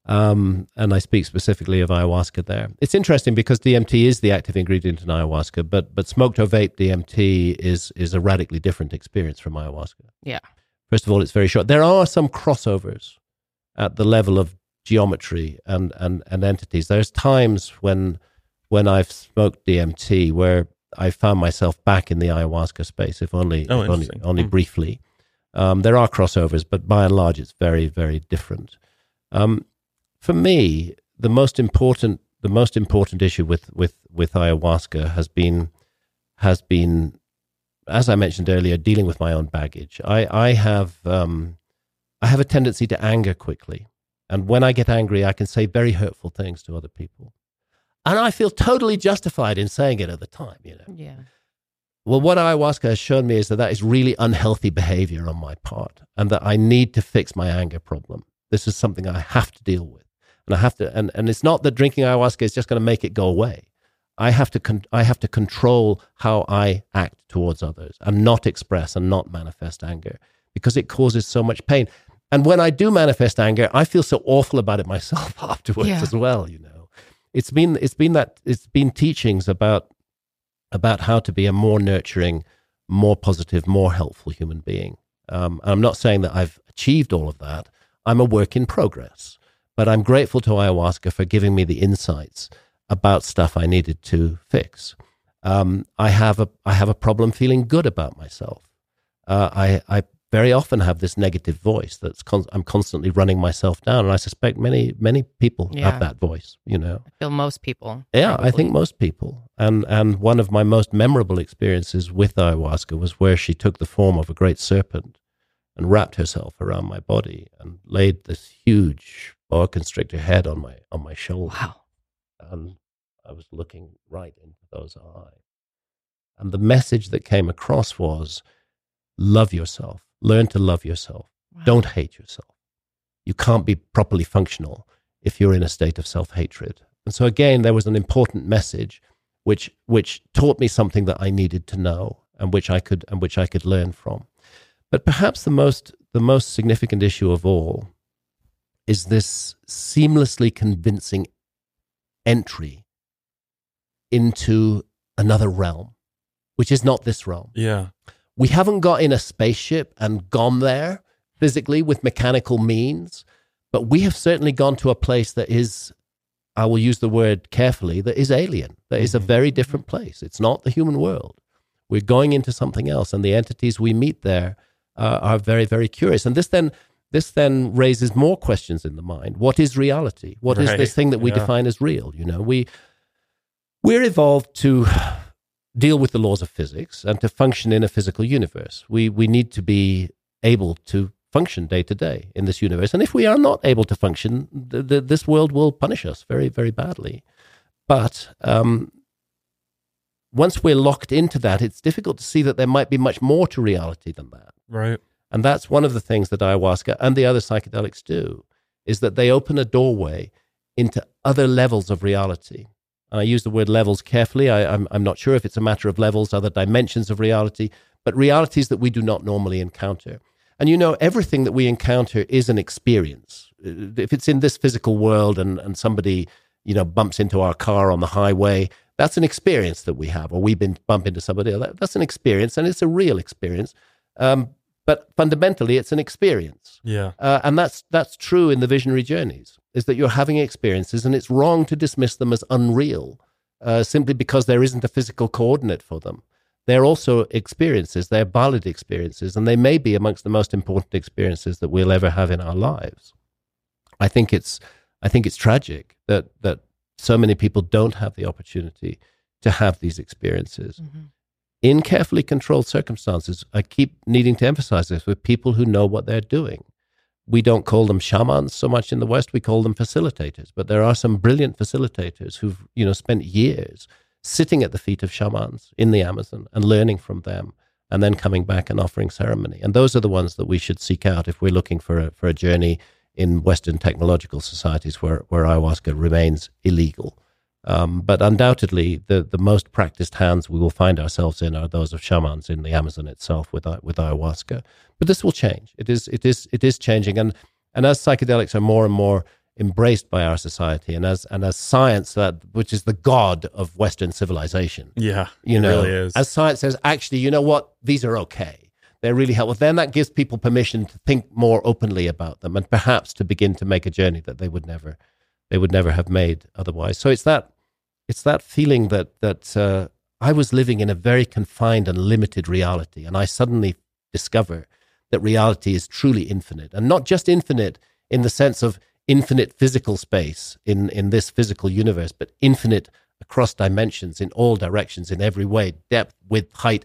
B: Um, and I speak specifically of ayahuasca there. It's interesting because DMT is the active ingredient in ayahuasca, but but smoked or vape DMT is is a radically different experience from ayahuasca.
A: Yeah.
B: First of all, it's very short. There are some crossovers at the level of geometry and and, and entities. There's times when when I've smoked DMT where I found myself back in the ayahuasca space, if only
C: oh,
B: if only, only mm. briefly. Um, there are crossovers, but by and large, it's very very different. Um, for me, the most important the most important issue with with with ayahuasca has been has been as I mentioned earlier, dealing with my own baggage. I I have um, I have a tendency to anger quickly, and when I get angry, I can say very hurtful things to other people, and I feel totally justified in saying it at the time. You know.
A: Yeah.
B: Well, what ayahuasca has shown me is that that is really unhealthy behavior on my part, and that I need to fix my anger problem. This is something I have to deal with, and I have to. And and it's not that drinking ayahuasca is just going to make it go away. I have to con- I have to control how I act towards others and not express and not manifest anger because it causes so much pain. And when I do manifest anger, I feel so awful about it myself afterwards yeah. as well. You know, it's been it's been that it's been teachings about about how to be a more nurturing, more positive, more helpful human being. Um, I'm not saying that I've achieved all of that. I'm a work in progress, but I'm grateful to ayahuasca for giving me the insights about stuff I needed to fix. Um, I have a I have a problem feeling good about myself. Uh, I I very often have this negative voice that's con- I'm constantly running myself down, and I suspect many many people yeah. have that voice. You know,
A: I feel most people.
B: Yeah, probably. I think most people. And and one of my most memorable experiences with ayahuasca was where she took the form of a great serpent and wrapped herself around my body and laid this huge boa constrictor head on my on my shoulder.
A: Wow
B: and I was looking right into those eyes. And the message that came across was love yourself, learn to love yourself, wow. don't hate yourself. You can't be properly functional if you're in a state of self hatred. And so, again, there was an important message which, which taught me something that I needed to know and which I could, and which I could learn from. But perhaps the most, the most significant issue of all is this seamlessly convincing entry into another realm, which is not this realm.
C: Yeah.
B: We haven't got in a spaceship and gone there physically with mechanical means, but we have certainly gone to a place that is, I will use the word carefully, that is alien, that is a mm-hmm. very different place. It's not the human world. We're going into something else, and the entities we meet there uh, are very, very curious. And this then this then raises more questions in the mind. What is reality? What right. is this thing that we yeah. define as real? You know, we we're evolved to deal with the laws of physics and to function in a physical universe. We we need to be able to function day to day in this universe. And if we are not able to function, the, the, this world will punish us very, very badly. But um, once we're locked into that, it's difficult to see that there might be much more to reality than that.
C: Right.
B: And that's one of the things that ayahuasca and the other psychedelics do, is that they open a doorway into other levels of reality. And I use the word levels carefully. I, am not sure if it's a matter of levels, other dimensions of reality, but realities that we do not normally encounter. And you know, everything that we encounter is an experience. If it's in this physical world and, and somebody, you know, bumps into our car on the highway, that's an experience that we have, or we've been bump into somebody. That's an experience, and it's a real experience. Um, but fundamentally it's an experience.
C: Yeah.
B: Uh, and that's that's true in the visionary journeys is that you're having experiences and it's wrong to dismiss them as unreal uh, simply because there isn't a physical coordinate for them. They're also experiences they're valid experiences and they may be amongst the most important experiences that we'll ever have in our lives. I think it's i think it's tragic that that so many people don't have the opportunity to have these experiences. Mm-hmm in carefully controlled circumstances. I keep needing to emphasize this with people who know what they're doing. We don't call them shamans so much in the West, we call them facilitators. But there are some brilliant facilitators who've, you know, spent years sitting at the feet of shamans in the Amazon and learning from them and then coming back and offering ceremony. And those are the ones that we should seek out if we're looking for a, for a journey in Western technological societies where, where ayahuasca remains illegal. Um, but undoubtedly, the, the most practiced hands we will find ourselves in are those of shamans in the Amazon itself with with ayahuasca. But this will change. It is it is it is changing, and and as psychedelics are more and more embraced by our society and as and as science that which is the god of western civilization
C: yeah
B: you know really as science says actually you know what? These are okay. They're really helpful. Then that gives people permission to think more openly about them and perhaps to begin to make a journey that they would never they would never have made otherwise. So it's that it's that feeling that that uh, I was living in a very confined and limited reality and I suddenly discover that reality is truly infinite and not just infinite in the sense of infinite physical space in, in this physical universe, but infinite across dimensions in all directions, in every way, depth, width, height,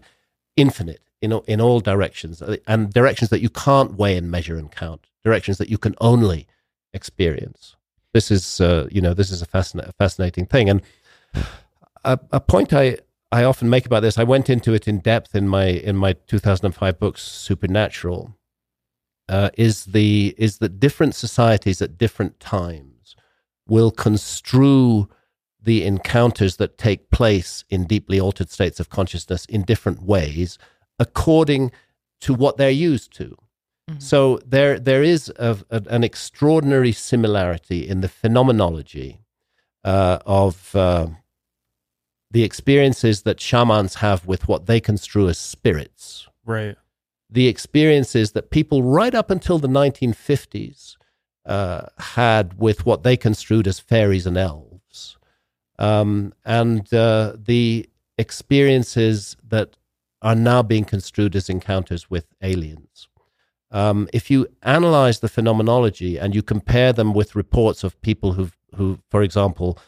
B: infinite in, in all directions, uh, and directions that you can't weigh and measure and count, directions that you can only experience. This is, uh, you know, this is a, fascin- a fascinating thing. And a, a point I, I often make about this. I went into it in depth in my in my 2005 book Supernatural. Uh, is the is that different societies at different times will construe the encounters that take place in deeply altered states of consciousness in different ways according to what they're used to. Mm-hmm. So there there is a, a, an extraordinary similarity in the phenomenology uh, of uh, the experiences that shamans have with what they construe as spirits.
C: Right.
B: The experiences that people right up until the 1950s uh, had with what they construed as fairies and elves. Um, and uh, the experiences that are now being construed as encounters with aliens. Um, if you analyze the phenomenology and you compare them with reports of people who, who, for example,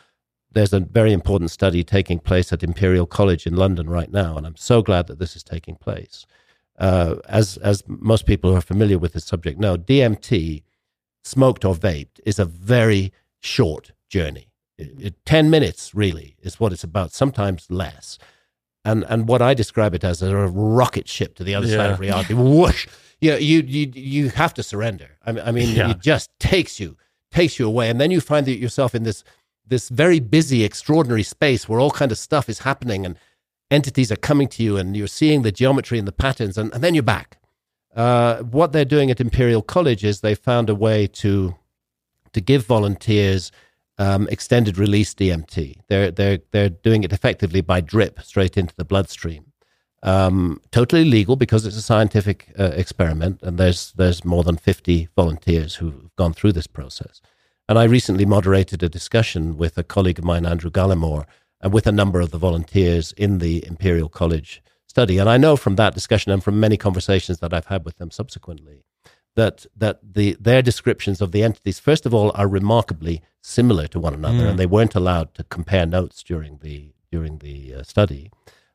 B: there's a very important study taking place at Imperial College in London right now, and I'm so glad that this is taking place. Uh, as as most people who are familiar with this subject know, DMT, smoked or vaped, is a very short journey. It, it, Ten minutes really is what it's about, sometimes less. And and what I describe it as a rocket ship to the other yeah. side of reality. Whoosh! You, know, you you you have to surrender. I mean, I mean, yeah. it just takes you takes you away, and then you find yourself in this this very busy, extraordinary space where all kind of stuff is happening and entities are coming to you and you're seeing the geometry and the patterns, and, and then you're back. Uh, what they're doing at Imperial College is they found a way to to give volunteers um, extended release DMT. They're they're they're doing it effectively by drip straight into the bloodstream. Um, totally legal because it's a scientific uh, experiment, and there's there's more than fifty volunteers who've gone through this process. And I recently moderated a discussion with a colleague of mine, Andrew Gallimore, and with a number of the volunteers in the Imperial College study. And I know from that discussion and from many conversations that I've had with them subsequently that that the their descriptions of the entities, first of all, are remarkably similar to one another, mm. and they weren't allowed to compare notes during the during the uh, study.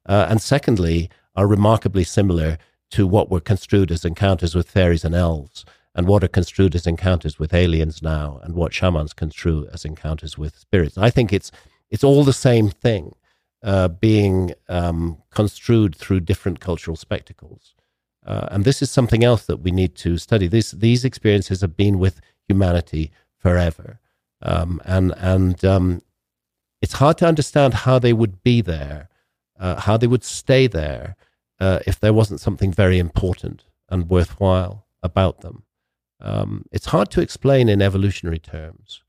B: Uh, and secondly, are remarkably similar to what were construed as encounters with fairies and elves and what are construed as encounters with aliens now, and what shamans construe as encounters with spirits. I think it's it's all the same thing, uh, being um, construed through different cultural spectacles. Uh, and this is something else that we need to study. These these experiences have been with humanity forever, um, and and um, it's hard to understand how they would be there, uh, how they would stay there, uh, if there wasn't something very important and worthwhile about them um, it's hard to explain in evolutionary terms.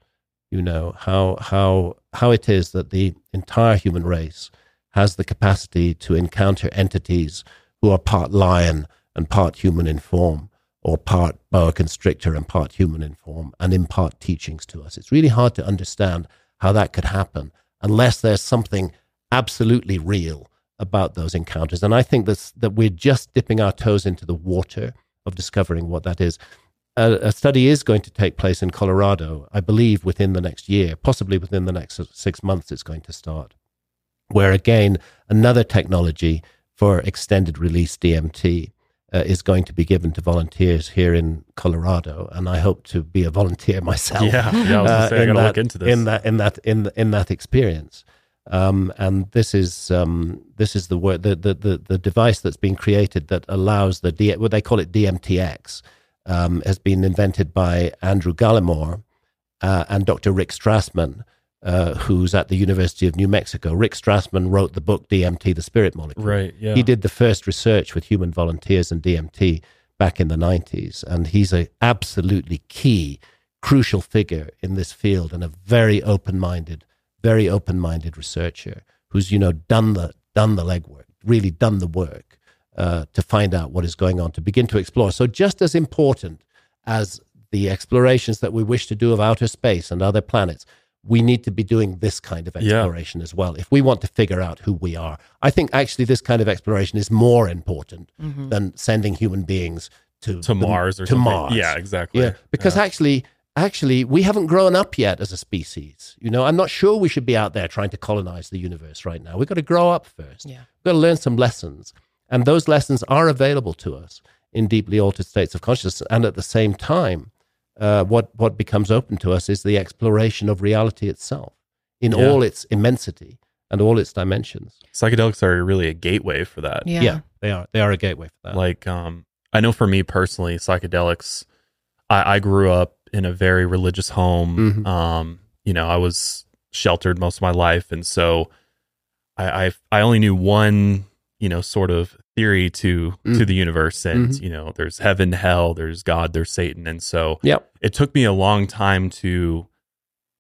B: You know how how how it is that the entire human race has the capacity to encounter entities who are part lion and part human in form, or part boa constrictor and part human in form, and impart teachings to us. It's really hard to understand how that could happen unless there's something absolutely real about those encounters. And I think that's, that we're just dipping our toes into the water of discovering what that is a, a, study is going to take place in Colorado, I believe, within the next year, possibly within the next six months, it's going to start. Where again, another technology for extended release DMT uh, is going to be given to volunteers here in Colorado, and I hope to be a volunteer myself.
C: Yeah, yeah I was uh, say, I got to look into this
B: in that in that in in that experience. Um, and this is um, this is the, word, the, the the the device that's been created that allows the D, what they call it DMTX, um, has been invented by Andrew Gallimore uh, and Dr. Rick Strassman, uh, who's at the University of New Mexico. Rick Strassman wrote the book DMT, the Spirit Molecule.
C: Right. Yeah.
B: He did the first research with human volunteers and DMT back in the 90s, and he's an absolutely key crucial figure in this field and a very open-minded, very open-minded researcher who's you know done the done the legwork, really done the work uh, to find out what is going on, to begin to explore. So just as important as the explorations that we wish to do of outer space and other planets, we need to be doing this kind of exploration yeah. as well if we want to figure out who we are. I think actually this kind of exploration is more important mm-hmm. than sending human beings to,
C: to Mars or
B: to
C: something.
B: Mars.
C: Yeah, exactly.
B: Yeah, because
C: yeah.
B: actually actually we haven't grown up yet as a species. You know, I'm not sure we should be out there trying to colonize the universe right now. We've got to grow up first.
A: Yeah.
B: We've got to learn some lessons. And those lessons are available to us in deeply altered states of consciousness. And at the same time, uh, what what becomes open to us is the exploration of reality itself in yeah. all its immensity and all its dimensions.
C: Psychedelics are really a gateway for that.
A: Yeah.
B: yeah, they are. They are a gateway for that.
C: Like, um, I know for me personally, psychedelics. I, I grew up in a very religious home. Mm-hmm. Um, you know, I was sheltered most of my life, and so I I, I only knew one you know sort of theory to mm. to the universe and mm-hmm. you know there's heaven hell there's god there's satan and so
B: yep.
C: it took me a long time to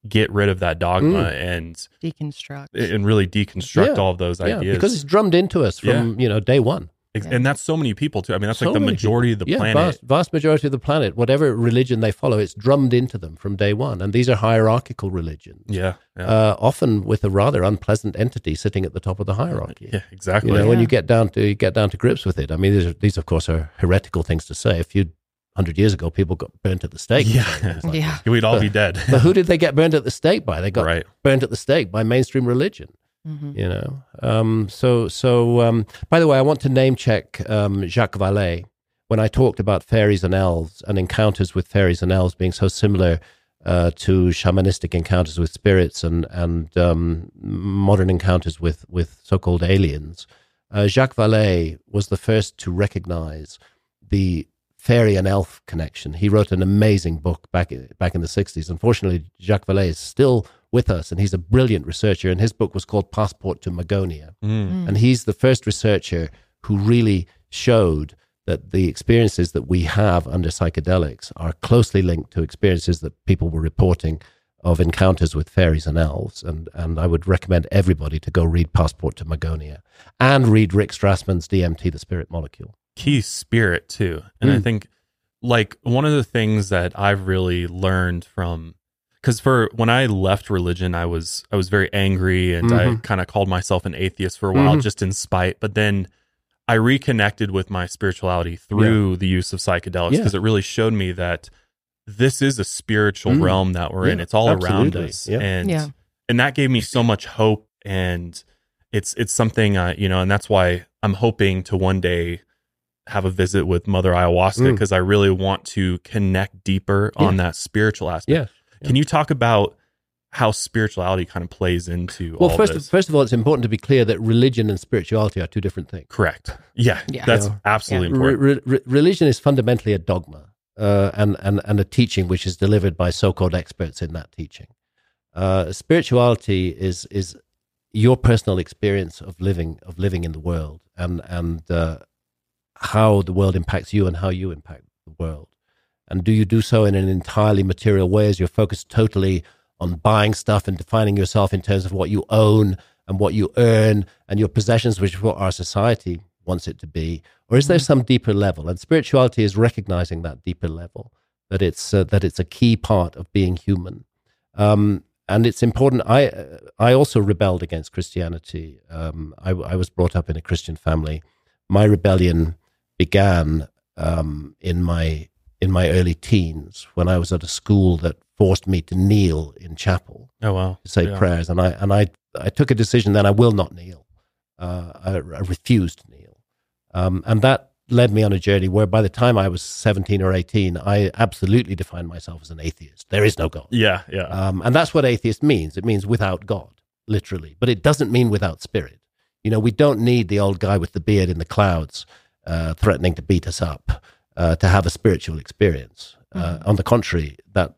C: get rid of that dogma mm. and
A: deconstruct
C: and really deconstruct yeah. all of those
B: yeah,
C: ideas
B: because it's drummed into us from yeah. you know day one
C: yeah. And that's so many people too. I mean, that's so like the majority people. of the
B: yeah,
C: planet.
B: Vast, vast majority of the planet, whatever religion they follow, it's drummed into them from day one. And these are hierarchical religions.
C: Yeah. yeah.
B: Uh, often with a rather unpleasant entity sitting at the top of the hierarchy.
C: Yeah, exactly.
B: You know,
C: yeah.
B: when you get down to you get down to grips with it. I mean, these, are, these of course are heretical things to say. A few hundred years ago, people got burnt at the stake.
C: Yeah,
A: like yeah.
C: We'd all but, be dead.
B: but who did they get burnt at the stake by? They got
C: right.
B: burnt at the stake by mainstream religion. Mm-hmm. You know, um, so so. Um, by the way, I want to name check um, Jacques Vallée when I talked about fairies and elves and encounters with fairies and elves being so similar uh, to shamanistic encounters with spirits and and um, modern encounters with with so-called aliens. Uh, Jacques Vallée was the first to recognize the fairy and elf connection. He wrote an amazing book back back in the 60s. Unfortunately, Jacques Vallée is still with us, and he's a brilliant researcher. And his book was called Passport to Magonia. Mm. And he's the first researcher who really showed that the experiences that we have under psychedelics are closely linked to experiences that people were reporting of encounters with fairies and elves. And, and I would recommend everybody to go read Passport to Magonia and read Rick Strassman's DMT, the spirit molecule.
C: Key spirit, too. And mm. I think, like, one of the things that I've really learned from because for when I left religion, I was I was very angry and mm-hmm. I kind of called myself an atheist for a while, mm-hmm. just in spite. But then I reconnected with my spirituality through yeah. the use of psychedelics because yeah. it really showed me that this is a spiritual mm. realm that we're yeah, in. It's all absolutely. around us, and and that gave me so much hope. And it's it's something uh, you know, and that's why I'm hoping to one day have a visit with Mother Ayahuasca because mm. I really want to connect deeper on that spiritual aspect.
B: Yeah
C: can you talk about how spirituality kind of plays into
B: well, first,
C: this?
B: first of all, it's important to be clear that religion and spirituality are two different things.
C: Correct. Yeah, yeah. that's you know, absolutely yeah. important.
B: Re- re- religion is fundamentally a dogma uh, and, and, and a teaching which is delivered by so-called experts in that teaching. Uh, spirituality is is your personal experience of living of living in the world and and uh, how the world impacts you and how you impact the world. And do you do so in an entirely material way as you're focused totally on buying stuff and defining yourself in terms of what you own and what you earn and your possessions, which is what our society wants it to be? Or is there mm-hmm. some deeper level? And spirituality is recognizing that deeper level, that it's, uh, that it's a key part of being human. Um, and it's important. I I also rebelled against Christianity. Um, I, I, was brought up in a Christian family. My rebellion began um, in my in my early teens when I was at a school that forced me to kneel in chapel.
C: Oh wow!
B: To say yeah. prayers, and I and I I took a decision then I will not kneel. Uh, I, I, refused to kneel, um, and that led me on a journey where by the time I was seventeen or eighteen, I absolutely defined myself as an atheist. There is no God.
C: Yeah, yeah.
B: Um, and that's what atheist means. It means without God, literally, but it doesn't mean without spirit. You know, we don't need the old guy with the beard in the clouds uh, threatening to beat us up uh, to have a spiritual experience. Uh, mm-hmm. On the contrary, that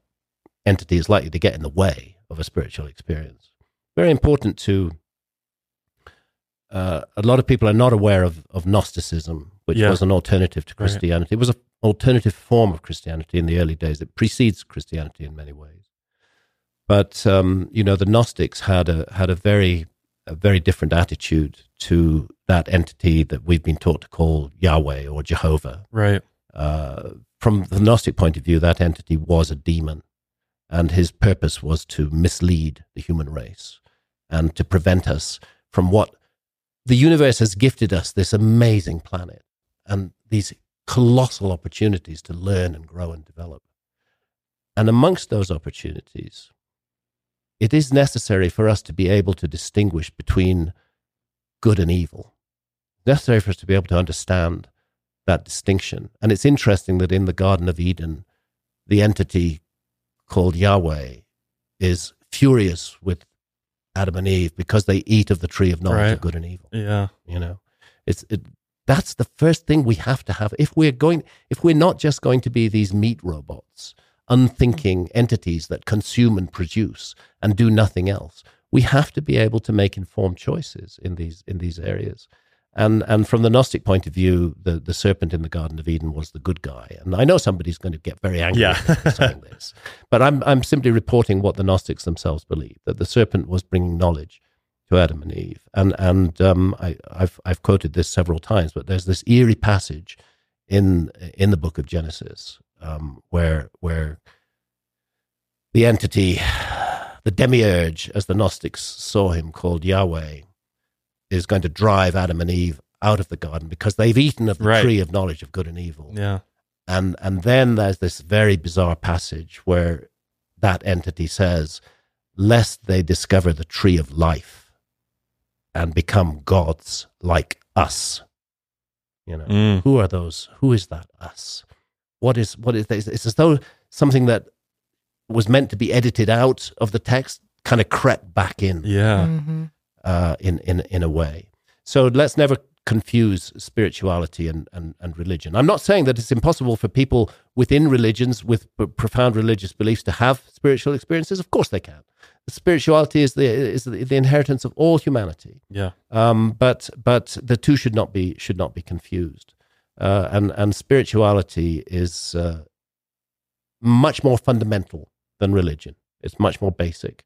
B: entity is likely to get in the way of a spiritual experience. Very important to. Uh, a lot of people are not aware of, of Gnosticism, which yeah. was an alternative to Christianity. Right. It was an alternative form of Christianity in the early days. It precedes Christianity in many ways. But um, you know, the Gnostics had a had a very a very different attitude to that entity that we've been taught to call Yahweh or Jehovah.
C: Right.
B: Uh, from the Gnostic point of view, that entity was a demon, and his purpose was to mislead the human race and to prevent us from what the universe has gifted us this amazing planet and these colossal opportunities to learn and grow and develop. And amongst those opportunities, it is necessary for us to be able to distinguish between good and evil. Necessary for us to be able to understand that distinction. And it's interesting that in the Garden of Eden, the entity called Yahweh is furious with Adam and Eve because they eat of the tree of knowledge right. of good and evil.
C: Yeah.
B: You know, it's, it, that's the first thing we have to have. If we're going, if we're not just going to be these meat robots, unthinking entities that consume and produce and do nothing else, we have to be able to make informed choices in these, in these areas. And and from the Gnostic point of view, the, the serpent in the Garden of Eden was the good guy. And I know somebody's going to get very angry yeah. saying this, but I'm I'm simply reporting what the Gnostics themselves believe that the serpent was bringing knowledge to Adam and Eve. And and um, I, have I've quoted this several times, but there's this eerie passage in in the book of Genesis um, where where the entity, the demiurge, as the Gnostics saw him, called Yahweh is going to drive Adam and Eve out of the garden because they've eaten of the right. tree of knowledge of good and evil.
C: Yeah.
B: And and then there's this very bizarre passage where that entity says, lest they discover the tree of life and become gods like us. You know, mm. who are those? Who is that us? What is what is this? It's as though something that was meant to be edited out of the text kind of crept back in.
C: Yeah. Mm-hmm
B: uh, in, in, in a way. So let's never confuse spirituality and, and, and religion. I'm not saying that it's impossible for people within religions with profound religious beliefs to have spiritual experiences. Of course they can. Spirituality is the is the, the inheritance of all humanity.
C: Yeah.
B: Um, but but the two should not be should not be confused. Uh, and and spirituality is uh, much more fundamental than religion. It's much more basic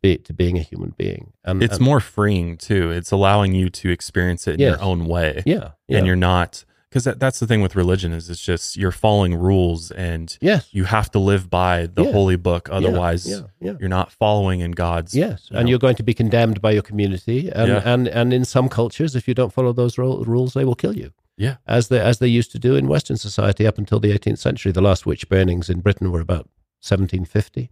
B: be, to being a human being.
C: And it's and, more freeing too. It's allowing you to experience it in yes. your own way.
B: Yeah,
C: yeah. and you're not because that, that's the thing with religion is it's just you're following rules and
B: yes.
C: you have to live by the yeah. holy book otherwise
B: yeah. Yeah.
C: you're not following in god's
B: yes you and know. you're going to be condemned by your community and, and and in some cultures if you don't follow those ro- rules they will kill you
C: yeah
B: as they as they used to do in western society up until the 18th century the last witch burnings in britain were about 1750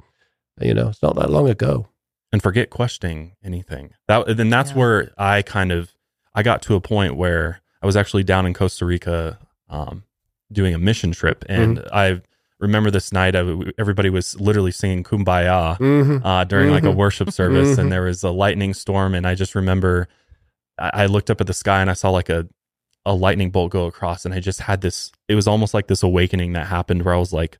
B: you know it's not that long ago
C: and forget questioning anything. That then that's yeah. where I kind of I got to a point where I was actually down in Costa Rica um, doing a mission trip, and mm-hmm. I remember this night I, everybody was literally singing "Kumbaya" mm-hmm. uh, during mm-hmm. like a mm-hmm. worship service, and mm-hmm. there was a lightning storm, and I just remember I, I looked up at the sky and I saw like a a lightning bolt go across, and I just had this. It was almost like this awakening that happened where I was like,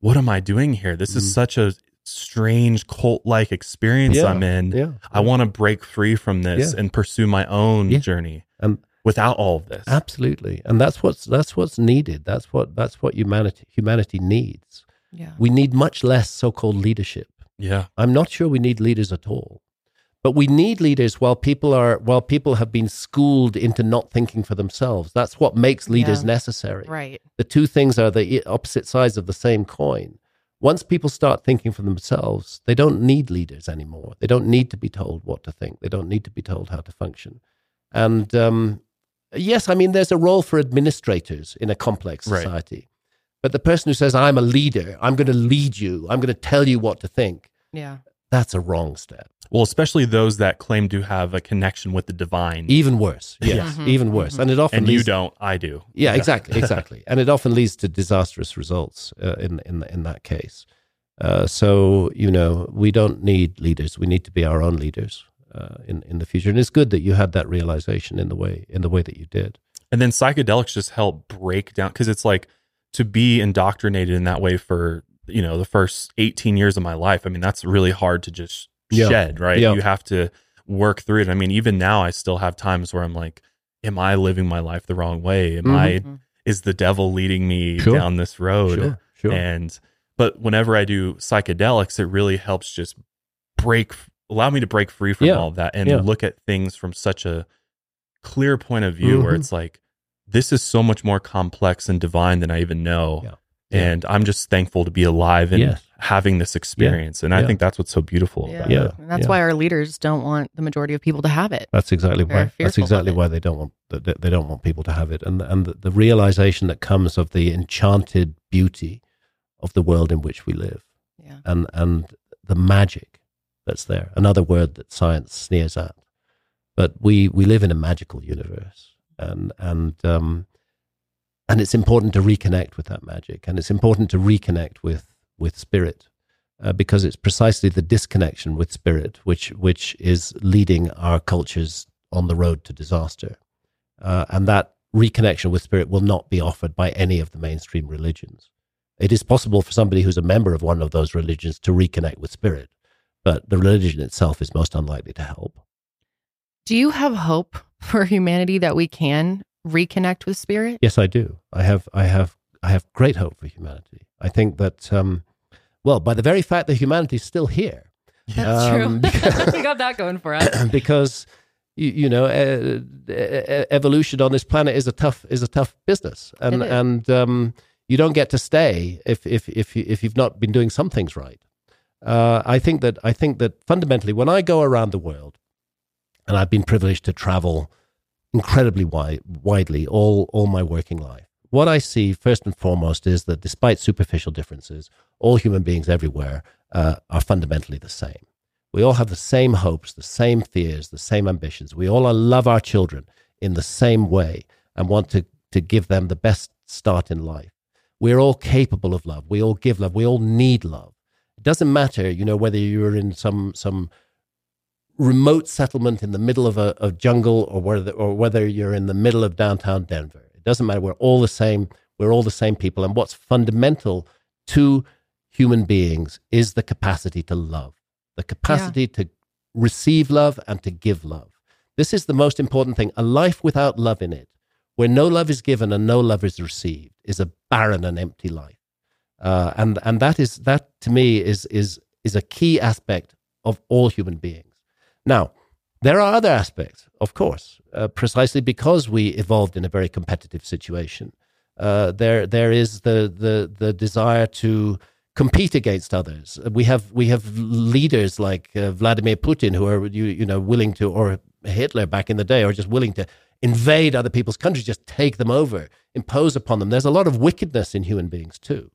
C: "What am I doing here? This is mm-hmm. such a strange cult like experience yeah, I'm in. Yeah, I want to break free from this yeah. and pursue my own yeah. journey. And without all of this.
B: Absolutely. And that's what's that's what's needed. That's what that's what humanity humanity needs.
A: Yeah.
B: We need much less so-called leadership.
C: Yeah.
B: I'm not sure we need leaders at all. But we need leaders while people are while people have been schooled into not thinking for themselves. That's what makes leaders yeah. necessary.
A: Right.
B: The two things are the opposite sides of the same coin once people start thinking for themselves, they don't need leaders anymore. They don't need to be told what to think. They don't need to be told how to function. And um, yes, I mean, there's a role for administrators in a complex society. Right. But the person who says, I'm a leader, I'm going to lead you, I'm going to tell you what to think.
A: Yeah.
B: That's a wrong step.
C: Well, especially those that claim to have a connection with the divine.
B: Even worse. Yes, mm-hmm. even worse. And it often
C: And
B: leads,
C: you don't, I do.
B: Yeah, yeah. exactly, exactly. and it often leads to disastrous results uh, in in in that case. Uh, so, you know, we don't need leaders. We need to be our own leaders uh, in in the future. And it's good that you had that realization in the way in the way that you did.
C: And then psychedelics just help break down because it's like to be indoctrinated in that way for you know the first 18 years of my life i mean that's really hard to just yeah. shed right yeah. you have to work through it i mean even now i still have times where i'm like am i living my life the wrong way am mm-hmm. i is the devil leading me sure. down this road?
B: Sure, sure.
C: And but whenever I do psychedelics, it really helps just break, allow me to break free from yeah. all of that and yeah. look at things from such a clear point of view mm-hmm. where it's like, this is so much more complex and divine than I even know. Yeah. And I'm just thankful to be alive and yes. having this experience. And I think that's what's so beautiful
A: yeah.
C: about
A: yeah. it. And that's why our leaders don't want the majority of people to have it.
B: That's exactly why. That's exactly why they don't want they don't want people to have it. And and the, the realization that comes of the enchanted beauty of the world in which we live.
A: Yeah.
B: And and the magic that's there. Another word that science sneers at. But we we live in a magical universe. And and um and it's important to reconnect with that magic and it's important to reconnect with with spirit uh, because it's precisely the disconnection with spirit which which is leading our cultures on the road to disaster. Uh, and that reconnection with spirit will not be offered by any of the mainstream religions. It is possible for somebody who's a member of one of those religions to reconnect with spirit but the religion itself is most unlikely to help.
A: Do you have hope for humanity that we can reconnect with spirit?
B: Yes, I do. I have, I have, I have great hope for humanity. I think that, um, well, by the very fact that humanity is still here,
A: that's um, true. we got that going for us.
B: because you, you know, uh, uh, evolution on this planet is a tough is a tough business, and and um, you don't get to stay if if if you, if you've not been doing some things right. Uh, I think that I think that fundamentally, when I go around the world, and I've been privileged to travel incredibly wide, widely all, all my working life. What I see first and foremost is that despite superficial differences, all human beings everywhere uh, are fundamentally the same. We all have the same hopes, the same fears, the same ambitions. We all love our children in the same way and want to, to give them the best start in life. We're all capable of love. We all give love. We all need love. It doesn't matter, you know, whether you're in some some remote settlement in the middle of a, a jungle or whether, or whether you're in the middle of downtown Denver. It doesn't matter. We're all the same. We're all the same people. And what's fundamental to human beings is the capacity to love, the capacity yeah. to receive love and to give love. This is the most important thing. A life without love in it, where no love is given and no love is received, is a barren and empty life. Uh, and and that is that to me is is is a key aspect of all human beings. Now, there are other aspects, of course, uh, precisely because we evolved in a very competitive situation. Uh, there, there is the, the, the desire to compete against others. We have, we have leaders like uh, Vladimir Putin who are, you, you know, willing to, or Hitler back in the day, or just willing to invade other people's countries, just take them over, impose upon them. There's a lot of wickedness in human beings too.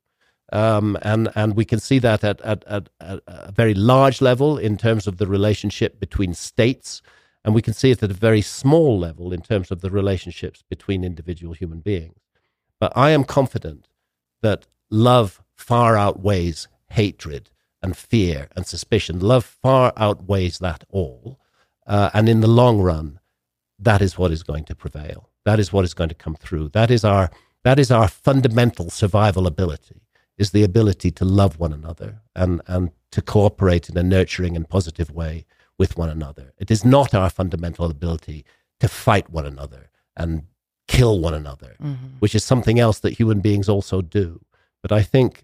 B: Um, and and we can see that at, at, at, a very large level in terms of the relationship between states, and we can see it at a very small level in terms of the relationships between individual human beings. But I am confident that love far outweighs hatred and fear and suspicion. Love far outweighs that all, uh, and in the long run, that is what is going to prevail. That is what is going to come through. That is our that is our fundamental survival ability is the ability to love one another and, and to cooperate in a nurturing and positive way with one another. It is not our fundamental ability to fight one another and kill one another, mm-hmm. which is something else that human beings also do. But I think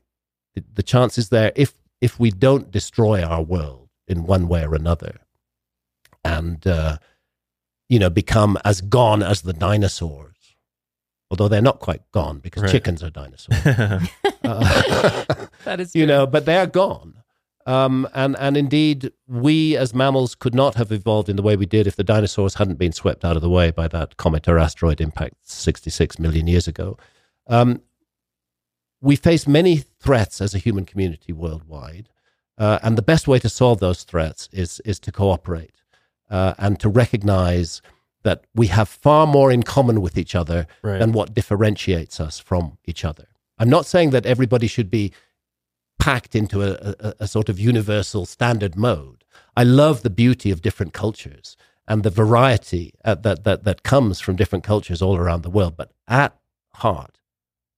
B: the chance is there if if we don't destroy our world in one way or another, and uh, you know become as gone as the dinosaurs although they're not quite gone because right. chickens are dinosaurs.
A: uh, that is, true.
B: you know, but they're gone. Um, and and indeed, we as mammals could not have evolved in the way we did if the dinosaurs hadn't been swept out of the way by that comet or asteroid impact 66 million years ago. Um, we face many threats as a human community worldwide, uh, and the best way to solve those threats is is to cooperate uh, and to recognize that we have far more in common with each other right. than what differentiates us from each other. I'm not saying that everybody should be packed into a, a, a, sort of universal standard mode. I love the beauty of different cultures and the variety uh, that, that, that comes from different cultures all around the world. But at heart,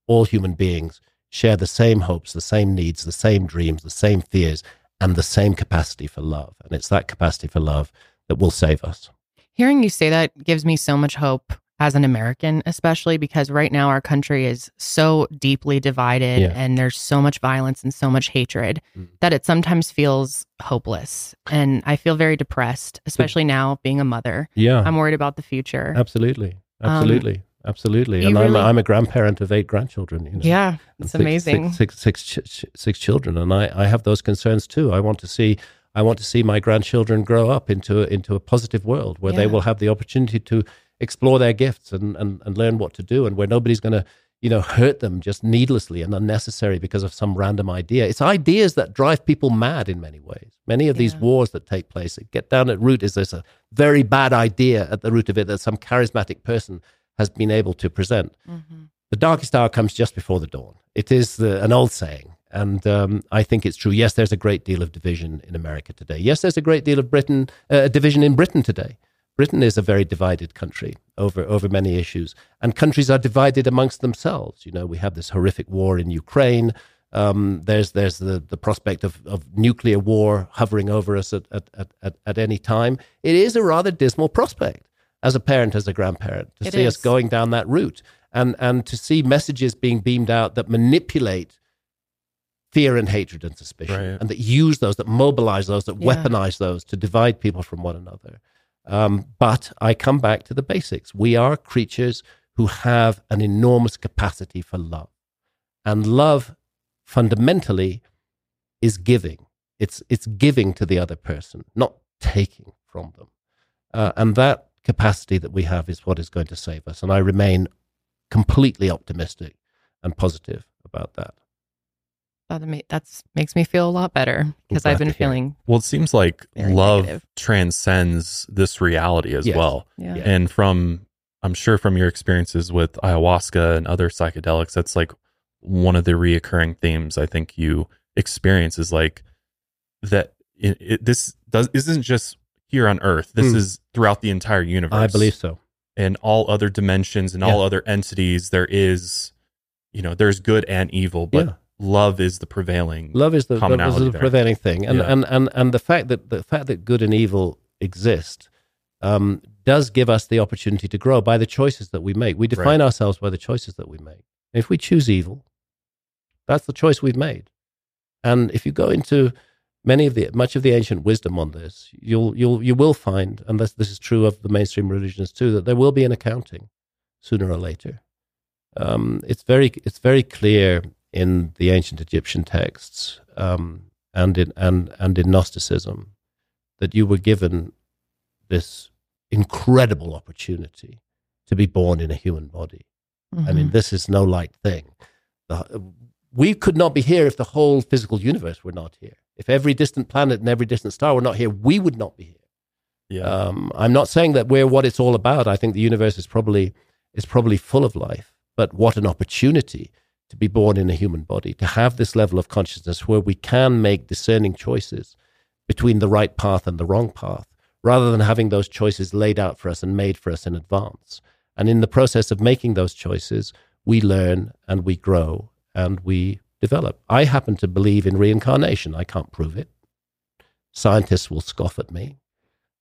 B: all human beings share the same hopes, the same needs, the same dreams, the same fears, and the same capacity for love. And it's that capacity for love that will save us.
A: Hearing you say that gives me so much hope. as an American, especially because right now our country is so deeply divided yeah. and there's so much violence and so much hatred mm. that it sometimes feels hopeless. And I feel very depressed, especially but, now being a mother.
B: Yeah.
A: I'm worried about the future.
B: Absolutely. Absolutely. Um, Absolutely, and really, I'm, a, I'm a grandparent of eight grandchildren. You know,
A: yeah, it's six, amazing.
B: Six, six, six, six children, and I, I have those concerns too. I want to see I want to see my grandchildren grow up into into a positive world where yeah. they will have the opportunity to explore their gifts and, and, and learn what to do and where nobody's going to you know hurt them just needlessly and unnecessary because of some random idea it's ideas that drive people mad in many ways many of yeah. these wars that take place get down at root is there's a very bad idea at the root of it that some charismatic person has been able to present mm-hmm. the darkest hour comes just before the dawn it is the, an old saying and um, I think it's true. Yes, there's a great deal of division in America today. Yes, there's a great deal of Britain uh, division in Britain today. Britain is a very divided country over over many issues, and countries are divided amongst themselves. You know, we have this horrific war in Ukraine. Um, there's there's the, the prospect of, of nuclear war hovering over us at, at, at, at any time. It is a rather dismal prospect as a parent, as a grandparent, to it see is. us going down that route and and to see messages being beamed out that manipulate fear and hatred and suspicion, right. and that use those, that mobilize those, that yeah. weaponize those to divide people from one another. Um, but I come back to the basics. We are creatures who have an enormous capacity for love. And love fundamentally is giving. It's, it's giving to the other person, not taking from them. Uh, and that capacity that we have is what is going to save us. And I remain completely optimistic and positive about that
A: that that's makes me feel a lot better because I've been feeling.
C: Well, it seems like love negative. transcends this reality as yes. well. Yeah. And from, I'm sure from your experiences with ayahuasca and other psychedelics, that's like one of the reoccurring themes I think you experience is like that it, it, this does isn't just here on Earth. This mm. is throughout the entire universe.
B: I believe so.
C: And all other dimensions and yeah. all other entities, there is, you know, there's good and evil, but. Yeah love is the prevailing
B: love is the, love is the prevailing thing. And, yeah. and and and the fact that the fact that good and evil exist um, does give us the opportunity to grow by the choices that we make. We define right. ourselves by the choices that we make. If we choose evil that's the choice we've made. And if you go into many of the much of the ancient wisdom on this you'll you'll you will find and this, this is true of the mainstream religions too that there will be an accounting sooner or later. Um, it's very it's very clear in the ancient Egyptian texts um, and in and and in Gnosticism that you were given this incredible opportunity to be born in a human body. Mm-hmm. I mean, mm-hmm. this is no light thing. The, we could not be here if the whole physical universe were not here. If every distant planet and every distant star were not here, we would not be here. Yeah. Um, I'm not saying that we're what it's all about. I think the universe is probably is probably full of life, but what an opportunity to be born in a human body, to have this level of consciousness where we can make discerning choices between the right path and the wrong path, rather than having those choices laid out for us and made for us in advance. And in the process of making those choices, we learn and we grow and we develop. I happen to believe in reincarnation. I can't prove it. Scientists will scoff at me.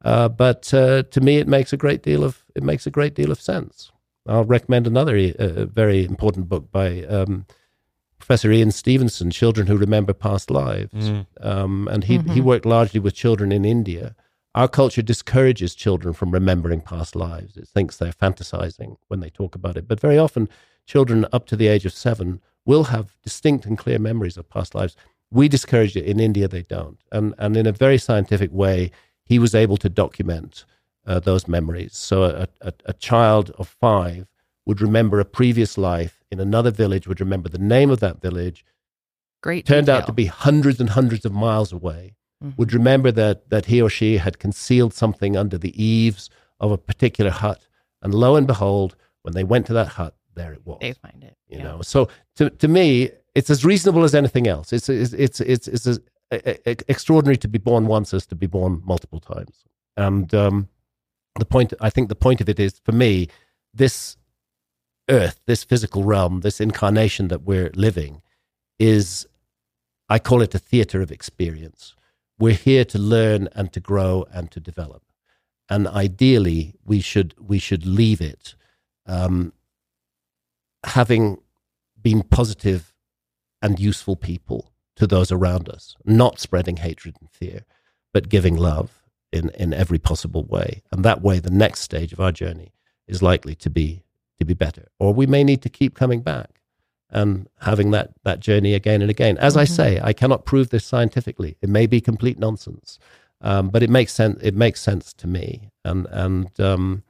B: Uh, but uh, to me, it makes a great deal of it makes a great deal of sense. I'll recommend another uh, very important book by um, Professor Ian Stevenson, Children Who Remember Past Lives. Mm. Um, and he, mm-hmm. he worked largely with children in India. Our culture discourages children from remembering past lives. It thinks they're fantasizing when they talk about it. But very often, children up to the age of seven will have distinct and clear memories of past lives. We discourage it. In India, they don't. And, and in a very scientific way, he was able to document uh, those memories. So a, a, a, child of five would remember a previous life in another village, would remember the name of that village.
A: Great.
B: Turned detail. out to be hundreds and hundreds of miles away. Mm-hmm. Would remember that that he or she had concealed something under the eaves of a particular hut, and lo and behold, when they went to that hut, there it was.
A: They find it.
B: You yeah. know. So to to me, it's as reasonable as anything else. It's it's it's it's, it's as extraordinary to be born once as to be born multiple times. And um, the point i think the point of it is for me this earth this physical realm this incarnation that we're living is i call it a theater of experience. We're here to learn and to grow and to develop. And ideally we should we should leave it um, having been positive and useful people to those around us, not spreading hatred and fear, but giving love in, in every possible way. And that way, the next stage of our journey is likely to be to be better. Or we may need to keep coming back and having that that journey again and again. As mm-hmm. I say, I cannot prove this scientifically. It may be complete nonsense, um, but it makes sense. It makes sense to me. And and um,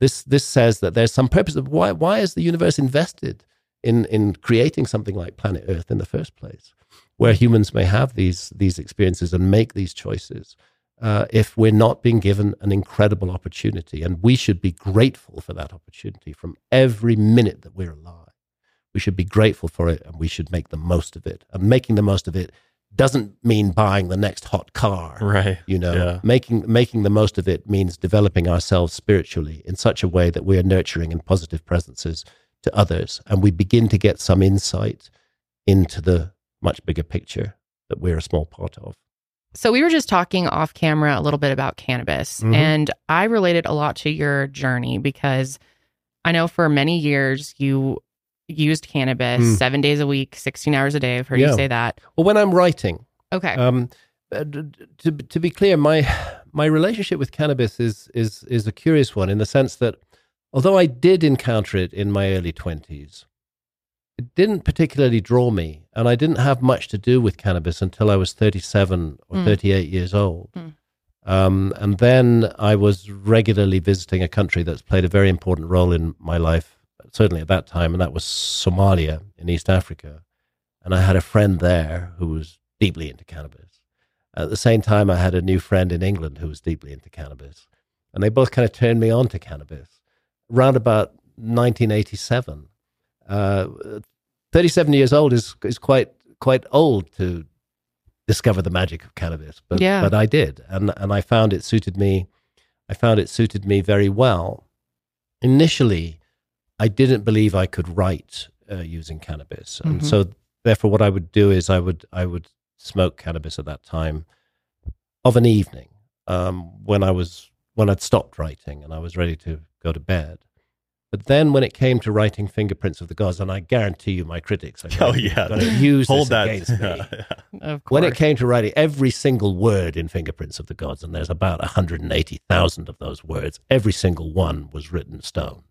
B: this this says that there's some purpose of why why is the universe invested in in creating something like planet Earth in the first place, where humans may have these these experiences and make these choices. Uh, if we're not being given an incredible opportunity, and we should be grateful for that opportunity from every minute that we're alive. We should be grateful for it, and we should make the most of it. And making the most of it doesn't mean buying the next hot car
C: right
B: you know
C: yeah.
B: making making the most of it means developing ourselves spiritually in such a way that we are nurturing and positive presences to others and we begin to get some insight into the much bigger picture that we're a small part of
A: so we were just talking off camera a little bit about cannabis mm-hmm. and i related a lot to your journey because i know for many years you used cannabis mm. seven days a week, 16 hours a day. I've heard yeah. you say that.
B: Well, when I'm writing.
A: Okay. Um,
B: uh, to, to be clear, my my relationship with cannabis is is is a curious one in the sense that although I did encounter it in my early twenties, it didn't particularly draw me, and I didn't have much to do with cannabis until I was thirty seven or mm. thirty eight years old. Mm. Um, and then I was regularly visiting a country that's played a very important role in my life certainly at that time, and that was Somalia in East Africa. And I had a friend there who was deeply into cannabis. At the same time, I had a new friend in England who was deeply into cannabis. And they both kind of turned me on to cannabis. Around about 1987, uh, 37 years old is, is quite, quite old to discover the magic of cannabis, but, yeah. but I did. And, and I found it suited me. I found it suited me very well. Initially, I didn't believe I could write uh, using cannabis, and mm-hmm. so therefore, what I would do is I would I would smoke cannabis at that time of an evening um, when I was when I'd stopped writing and I was ready to go to bed. But then when it came to writing Fingerprints of the Gods, and I guarantee you my critics are
C: going, oh, yeah.
B: going to use Hold this that. against me.
A: of
B: when it came to writing every single word in Fingerprints of the Gods, and there's about 180,000 of those words, every single one was written stone.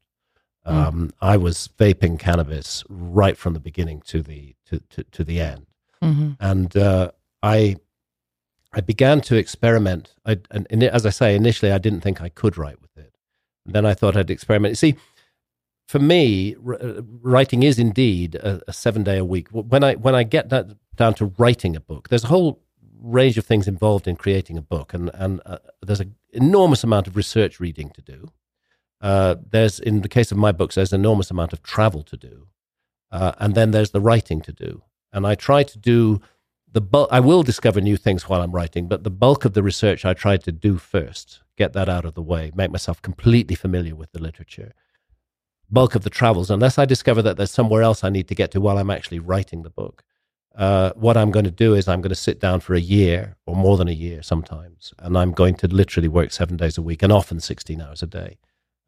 B: Mm. Um, I was vaping cannabis right from the beginning to the to to, to the end, mm-hmm. and uh, I I began to experiment. I, and, and, as I say, initially I didn't think I could write with it. And then I thought I'd experiment. You see, for me, uh, writing is indeed a, a, seven day a week. When I when I get that down to writing a book, there's a whole range of things involved in creating a book, and and uh, there's an enormous amount of research reading to do. Uh, there's, in the case of my books, there's an enormous amount of travel to do. Uh, and then there's the writing to do. And I try to do the bulk, I will discover new things while I'm writing, but the bulk of the research I try to do first, get that out of the way, make myself completely familiar with the literature. Bulk of the travels, unless I discover that there's somewhere else I need to get to while I'm actually writing the book. Uh, what I'm going to do is I'm going to sit down for a year or more than a year sometimes, and I'm going to literally work seven days a week and often 16 hours a day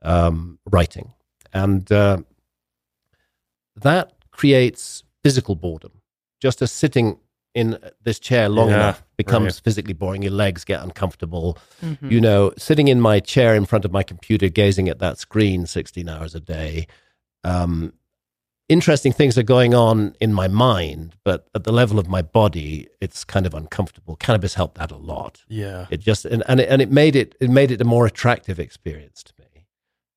B: um, writing. And uh, that creates physical boredom. Just as sitting in this chair long yeah, enough becomes right. physically boring. Your legs get uncomfortable. Mm-hmm. You know, sitting in my chair in front of my computer, gazing at that screen 16 hours a day. Um, interesting things are going on in my mind, but at the level of my body, it's kind of uncomfortable. Cannabis helped that a lot.
C: Yeah,
B: it just and and it, and it made it it made it a more attractive experience to me.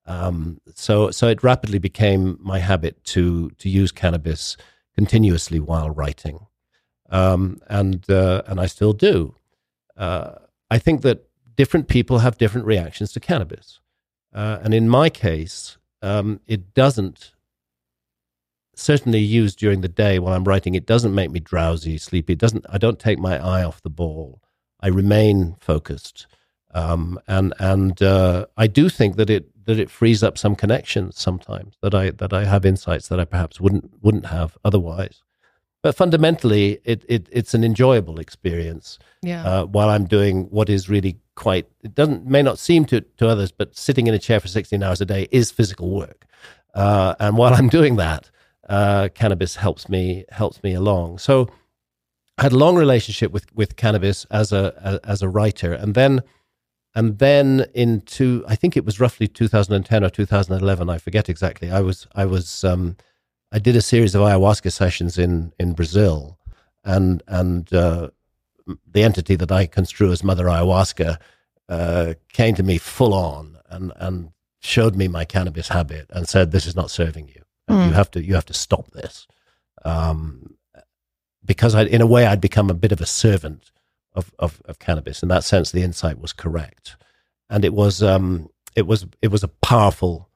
B: Um, so, so it rapidly became my habit to to use cannabis continuously while writing, um, and uh, and I still do. Uh, I think that different people have different reactions to cannabis, uh, and in my case, um, it doesn't. Certainly, used during the day while I'm writing, it doesn't make me drowsy, sleepy. It doesn't. I don't take my eye off the ball. I remain focused. Um, and and uh, I do think that it that it frees up some connections sometimes that I that I have insights that I perhaps wouldn't wouldn't have otherwise. But fundamentally, it, it it's an enjoyable experience.
A: Yeah. Uh,
B: while I'm doing what is really quite it doesn't may not seem to to others, but sitting in a chair for 16 hours a day is physical work. Uh, and while I'm doing that, uh, cannabis helps me helps me along. So I had a long relationship with with cannabis as a as a writer, and then and then into I think it was roughly 2010 or 2011. I forget exactly. I was I was um, I did a series of ayahuasca sessions in in Brazil, and and uh, the entity that I construe as Mother Ayahuasca uh, came to me full on and and showed me my cannabis habit and said, "This is not serving you. Mm. You have to you have to stop this." Um, because I, in a way, I'd become a bit of a servant of, of, of cannabis. In that sense, the insight was correct, and it was um, it was it was a powerful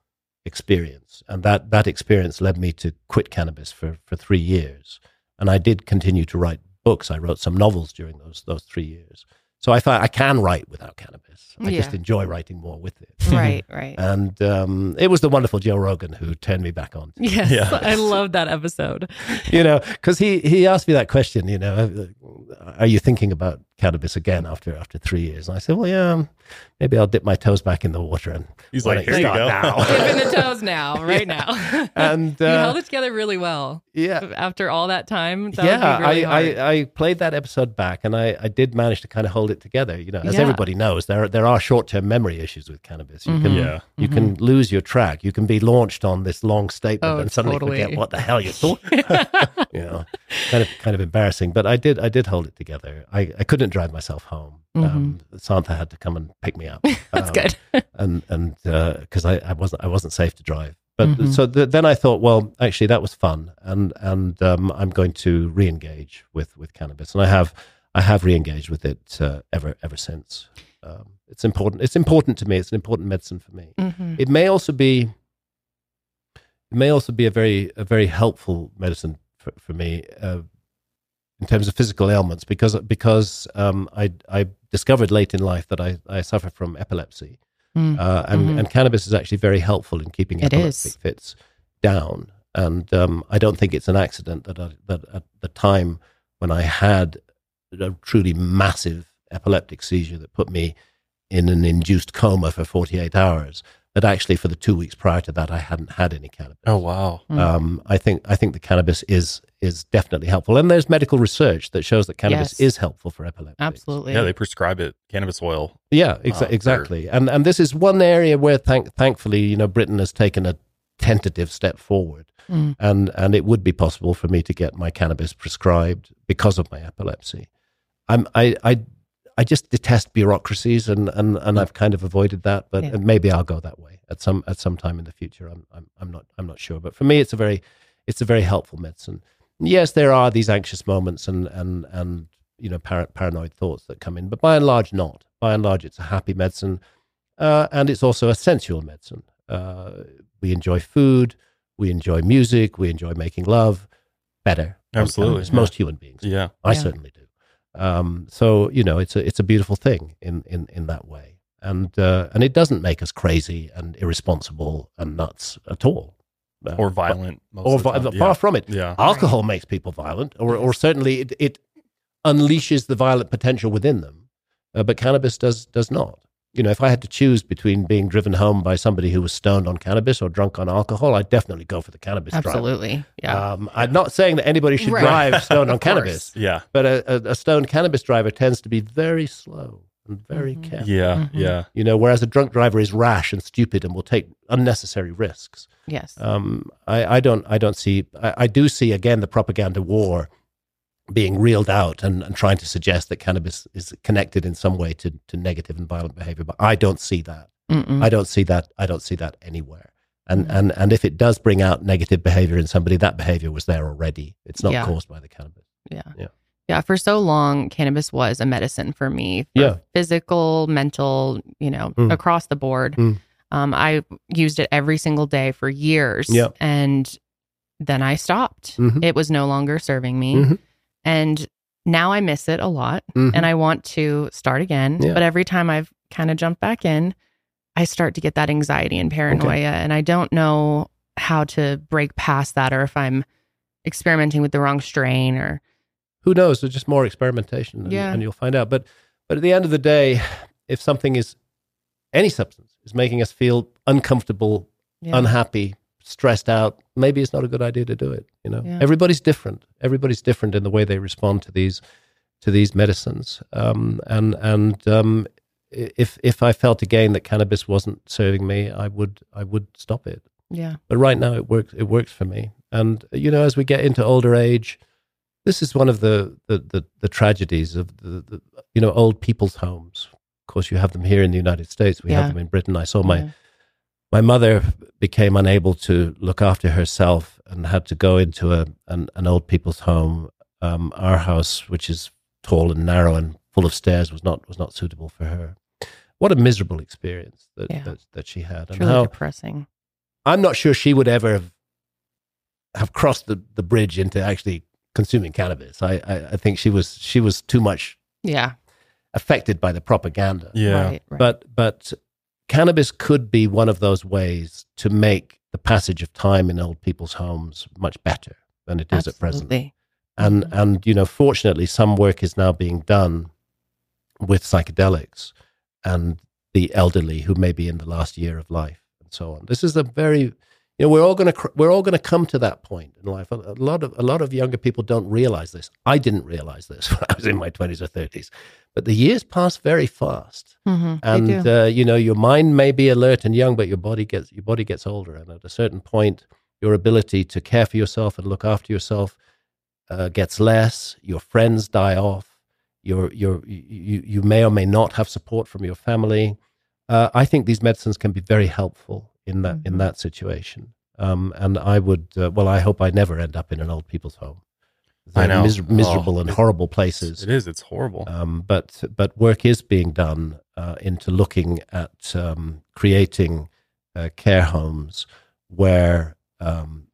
B: experience, and that that experience led me to quit cannabis for for three years, and I did continue to write books. I wrote some novels during those those three years. So I thought I can write without cannabis. I yeah. just enjoy writing more with it.
A: Right, right.
B: and um, it was the wonderful Joe Rogan who turned me back on.
A: Yes, yeah. I love that episode.
B: you know, because he he asked me that question. You know, are you thinking about cannabis again after after three years. And I said, well, yeah, um, maybe I'll dip my toes back in the water. And
C: he's like, here you go,
A: now. dipping the toes now, right yeah. now.
B: and uh,
A: you held it together really well.
B: Yeah,
A: after all that time. That
B: yeah,
A: really
B: I, I, I played that episode back, and I I did manage to kind of hold it together. You know, as yeah. everybody knows, there there are short term memory issues with cannabis. You mm-hmm. can yeah. you mm-hmm. can lose your track. You can be launched on this long statement
A: oh,
B: and suddenly
A: totally.
B: forget what the hell you thought. you know, kind of kind of embarrassing. But I did I did hold it together. I I couldn't drive myself home home. Mm-hmm. Um, Santha had to come and pick me up.
A: That's um, good.
B: and and because uh, I, I wasn't I wasn't safe to drive. But mm-hmm. so the, then I thought, well, actually that was fun, and and um, I'm going to re-engage with with cannabis, and I have I have re-engaged with it uh, ever ever since. Um, it's important. It's important to me. It's an important medicine for me. Mm-hmm. It may also be. It may also be a very a very helpful medicine for, for me uh, in terms of physical ailments because because um, I I discovered late in life that I, I suffer from epilepsy, mm. uh, and mm-hmm. and cannabis is actually very helpful in keeping it epileptic is. fits down. And um, I don't think it's an accident that I, that at the time when I had a truly massive epileptic seizure that put me in an induced coma for 48 hours, that actually for the two weeks prior to that I hadn't had any cannabis.
C: Oh wow!
B: Mm. Um, I think I think the cannabis is is definitely helpful, and there's medical research that shows that cannabis yes. is helpful for epilepsy.
A: Absolutely.
C: Yeah, they prescribe it, cannabis oil.
B: Yeah, exa- uh, exactly. And and this is one area where thank thankfully you know Britain has taken a tentative step forward, mm. and and it would be possible for me to get my cannabis prescribed because of my epilepsy. I'm I I I just detest bureaucracies, and, and, and I've kind of avoided that. But yeah. maybe I'll go that way at some at some time in the future. I'm, I'm I'm not I'm not sure. But for me, it's a very it's a very helpful medicine. Yes, there are these anxious moments and and and you know par- paranoid thoughts that come in, but by and large, not. By and large, it's a happy medicine, uh, and it's also a sensual medicine. Uh, we enjoy food, we enjoy music, we enjoy making love better.
C: Absolutely,
B: yeah. most human beings.
C: Yeah,
B: I
C: yeah.
B: certainly do. Um, so you know, it's a it's a beautiful thing in in in that way, and uh, and it doesn't make us crazy and irresponsible and nuts at all.
C: Uh, or violent,
B: or vi- far
C: yeah.
B: from it.
C: Yeah.
B: Alcohol makes people violent, or or certainly it, it unleashes the violent potential within them. Uh, but cannabis does does not you know, if I had to choose between being driven home by somebody who was stoned on cannabis or drunk on alcohol, I'd definitely go for the cannabis
A: Absolutely.
B: Driver. Yeah. Um, I'm not saying that anybody should right. drive stoned on cannabis.
C: Yeah.
B: But a, a, a, stoned cannabis driver tends to be very slow and very mm-hmm. careful.
C: Yeah. Mm-hmm. Yeah.
B: You know, whereas a drunk driver is rash and stupid and will take unnecessary risks.
A: Yes.
B: Um, I, I don't, I don't see, I, I do see again the propaganda war being reeled out and, and trying to suggest that cannabis is connected in some way to, to negative and violent behavior. But I don't see that. Mm-mm. I don't see that. I don't see that anywhere. And, mm-hmm. and, and if it does bring out negative behavior in somebody, that behavior was there already. It's not yeah. caused by the cannabis.
A: Yeah.
B: Yeah.
A: Yeah. For so long, cannabis was a medicine for me. For
B: yeah.
A: Physical, mental, you know, mm. across the board. Mm. Um, I used it every single day for years.
B: Yeah.
A: And then I stopped. Mm-hmm. It was no longer serving me.
B: Mm-hmm.
A: And now I miss it a lot mm-hmm. and I want to start again. Yeah. But every time I've kind of jumped back in, I start to get that anxiety and paranoia. Okay. And I don't know how to break past that or if I'm experimenting with the wrong strain or.
B: Who knows? There's just more experimentation and,
A: yeah.
B: and you'll find out. But, but at the end of the day, if something is, any substance is making us feel uncomfortable, yeah. unhappy, stressed out, maybe it's not a good idea to do it. You know, yeah. everybody's different. Everybody's different in the way they respond to these to these medicines. Um, and and um, if if I felt again that cannabis wasn't serving me, I would I would stop it.
A: Yeah.
B: But right now it works. It works for me. And you know, as we get into older age, this is one of the the the, the tragedies of the, the, you know old people's homes. Of course, you have them here in the United States. We yeah. have them in Britain. I saw my yeah. My mother became unable to look after herself and had to go into a an, an old people's home. Um, our house, which is tall and narrow and full of stairs, was not was not suitable for her. What a miserable experience that yeah. that, that, she had,
A: and how depressing.
B: I'm not sure she would ever have have crossed the, the bridge into actually consuming cannabis. I, I, I think she was she was too much
A: yeah
B: affected by the propaganda.
C: Yeah, right,
B: right. but but cannabis could be one of those ways to make the passage of time in old people's homes much better than it is Absolutely. at present. And mm-hmm. and you know, fortunately, some work is now being done with psychedelics and the elderly who may be in the last year of life and so on. This is a very you know we're all going to we're all going to come to that point in life. A lot of a lot of younger people don't realize this. I didn't realize this when i was in my 20s or 30s but the years pass very fast. Mm-hmm, and uh, you know your mind may be alert and young but your body gets your body gets older. And at a certain point your ability to care for yourself and look after yourself uh, gets less. Your friends die off. Your your you, you may or may not have support from your family. Uh, i think these medicines can be very helpful in that mm-hmm. in that situation. Um, and I would, uh, well, I hope I never end up in an old people's home.
C: They're I know
B: mis- miserable oh, and horrible places.
C: It is. It's horrible.
B: Um, but but work is being done uh, into looking at um, creating uh, care homes where um,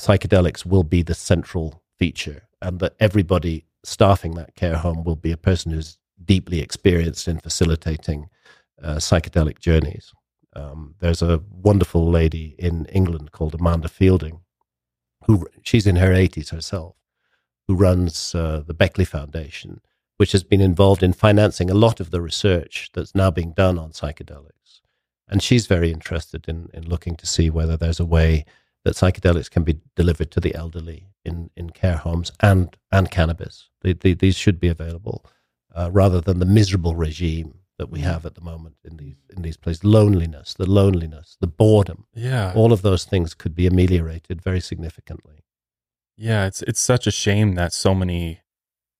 B: psychedelics will be the central feature, and that everybody staffing that care home will be a person who's deeply experienced in facilitating uh, psychedelic journeys. Um, there's a wonderful lady in England called Amanda Feilding, who she's in her 80s herself, who runs uh, the Beckley Foundation, which has been involved in financing a lot of the research that's now being done on psychedelics. And she's very interested in, in looking to see whether there's a way that psychedelics can be delivered to the elderly in, in care homes and, and cannabis. These should be available uh, rather than the miserable regime that we have at the moment in these in these places. Loneliness the loneliness the boredom.
C: Yeah.
B: All of those things could be ameliorated very significantly.
C: Yeah it's it's such a shame that so many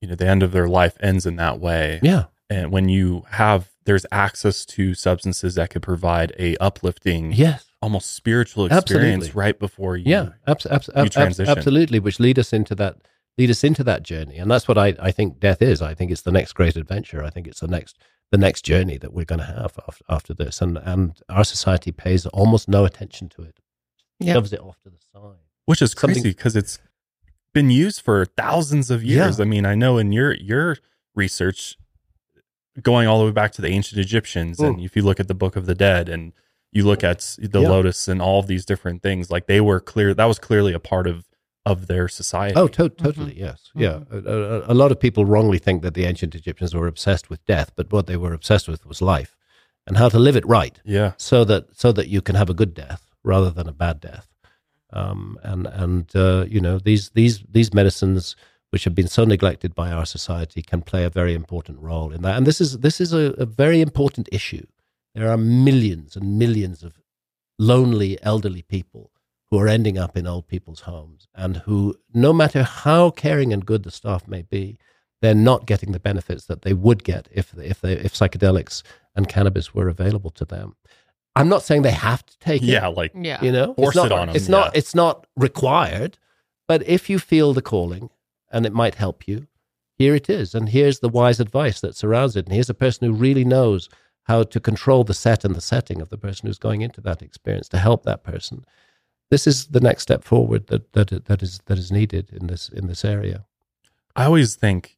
C: you know the end of their life ends in that way.
B: Yeah.
C: And when you have there's access to substances that could provide a uplifting
B: yes.
C: almost spiritual experience absolutely. right before you
B: yeah abs- abs- you transition. absolutely which lead us into that lead us into that journey. And that's what I, I think death is. I think it's the next great adventure. I think it's the next the next journey that we're going to have after, after this. And, and our society pays almost no attention to it, yep. shoves it off to the side.
C: Which is crazy because it's been used for thousands of years. Yeah. I mean, I know in your, your research, going all the way back to the ancient Egyptians, and if you look at the Book of the Dead and you look at the yeah. lotus and all of these different things, like they were clear, that was clearly a part of of their society.
B: Oh, to- totally, mm-hmm. yes. Mm-hmm. Yeah. A, a, a, lot of people wrongly think that the ancient Egyptians were obsessed with death, but what they were obsessed with was life and how to live it right.
C: Yeah.
B: So that so that you can have a good death rather than a bad death. Um, and and uh, you know these these these medicines which have been so neglected by our society can play a very important role in that. And this is this is a, a very important issue. There are millions and millions of lonely elderly people who are ending up in old people's homes and who, no matter how caring and good the staff may be, they're not getting the benefits that they would get if if they if psychedelics and cannabis were available to them. I'm not saying they have to take
C: it. Yeah,
B: like
C: yeah.
B: you know,
C: force
B: not,
C: it on them.
B: It's not it's not required, but if you feel the calling and it might help you, here it is, and here's the wise advice that surrounds it, and here's a person who really knows how to control the set and the setting of the person who's going into that experience to help that person this is the next step forward that that that is that is needed in this in this area.
C: I always think,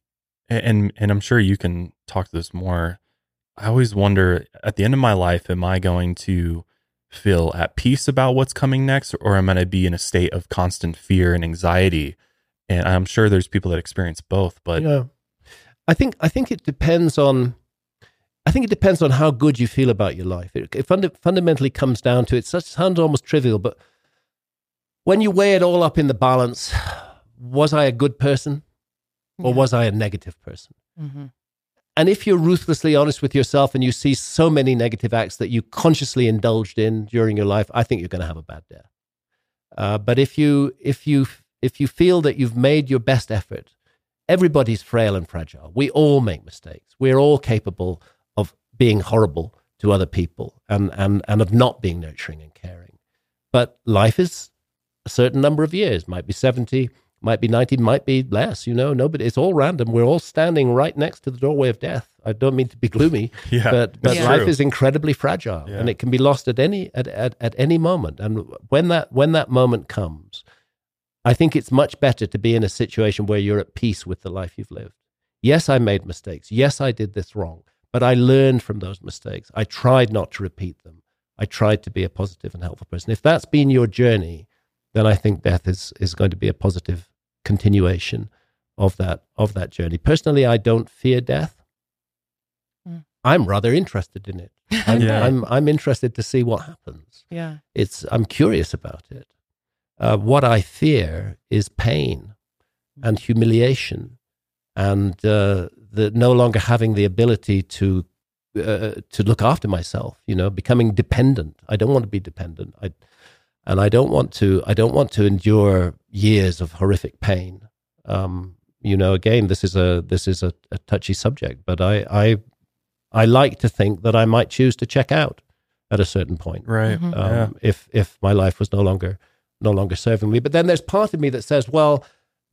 C: and and I'm sure you can talk to this more. I always wonder at the end of my life, am I going to feel at peace about what's coming next, or am I going to be in a state of constant fear and anxiety? And I'm sure there's people that experience both, but
B: yeah, I think I think it depends on. I think it depends on how good you feel about your life. It, it funda- fundamentally comes down to it. Such sounds almost trivial, but when you weigh it all up in the balance, was I a good person or yeah. was I a negative person? Mm-hmm. And if you're ruthlessly honest with yourself and you see so many negative acts that you consciously indulged in during your life, I think you're going to have a bad day. Uh, but if you if you if you feel that you've made your best effort, everybody's frail and fragile. We all make mistakes. We're all capable of being horrible to other people and and and of not being nurturing and caring. But life is a certain number of years, might be 70, might be 90, might be less, you know, nobody, it's all random. We're all standing right next to the doorway of death. I don't mean to be gloomy, yeah, but, but life is incredibly fragile yeah. and it can be lost at any, at, at, at any moment. And when that, when that moment comes, I think it's much better to be in a situation where you're at peace with the life you've lived. Yes, I made mistakes. Yes, I did this wrong, but I learned from those mistakes. I tried not to repeat them. I tried to be a positive and helpful person. If that's been your journey, then I think death is, is going to be a positive continuation of that of that journey. Personally, I don't fear death. Mm. I'm rather interested in it. I'm, yeah. I'm, I'm interested to see what happens.
A: Yeah,
B: it's I'm curious about it. Uh, what I fear is pain and humiliation, and uh, the no longer having the ability to uh, to look after myself. You know, becoming dependent. I don't want to be dependent. I and I don't want to. I don't want to endure years of horrific pain. Um, you know, again, this is a this is a, a touchy subject, but I, I I like to think that I might choose to check out at a certain point,
C: right? Mm-hmm. Um, yeah.
B: If if my life was no longer no longer serving me, but then there's part of me that says, well,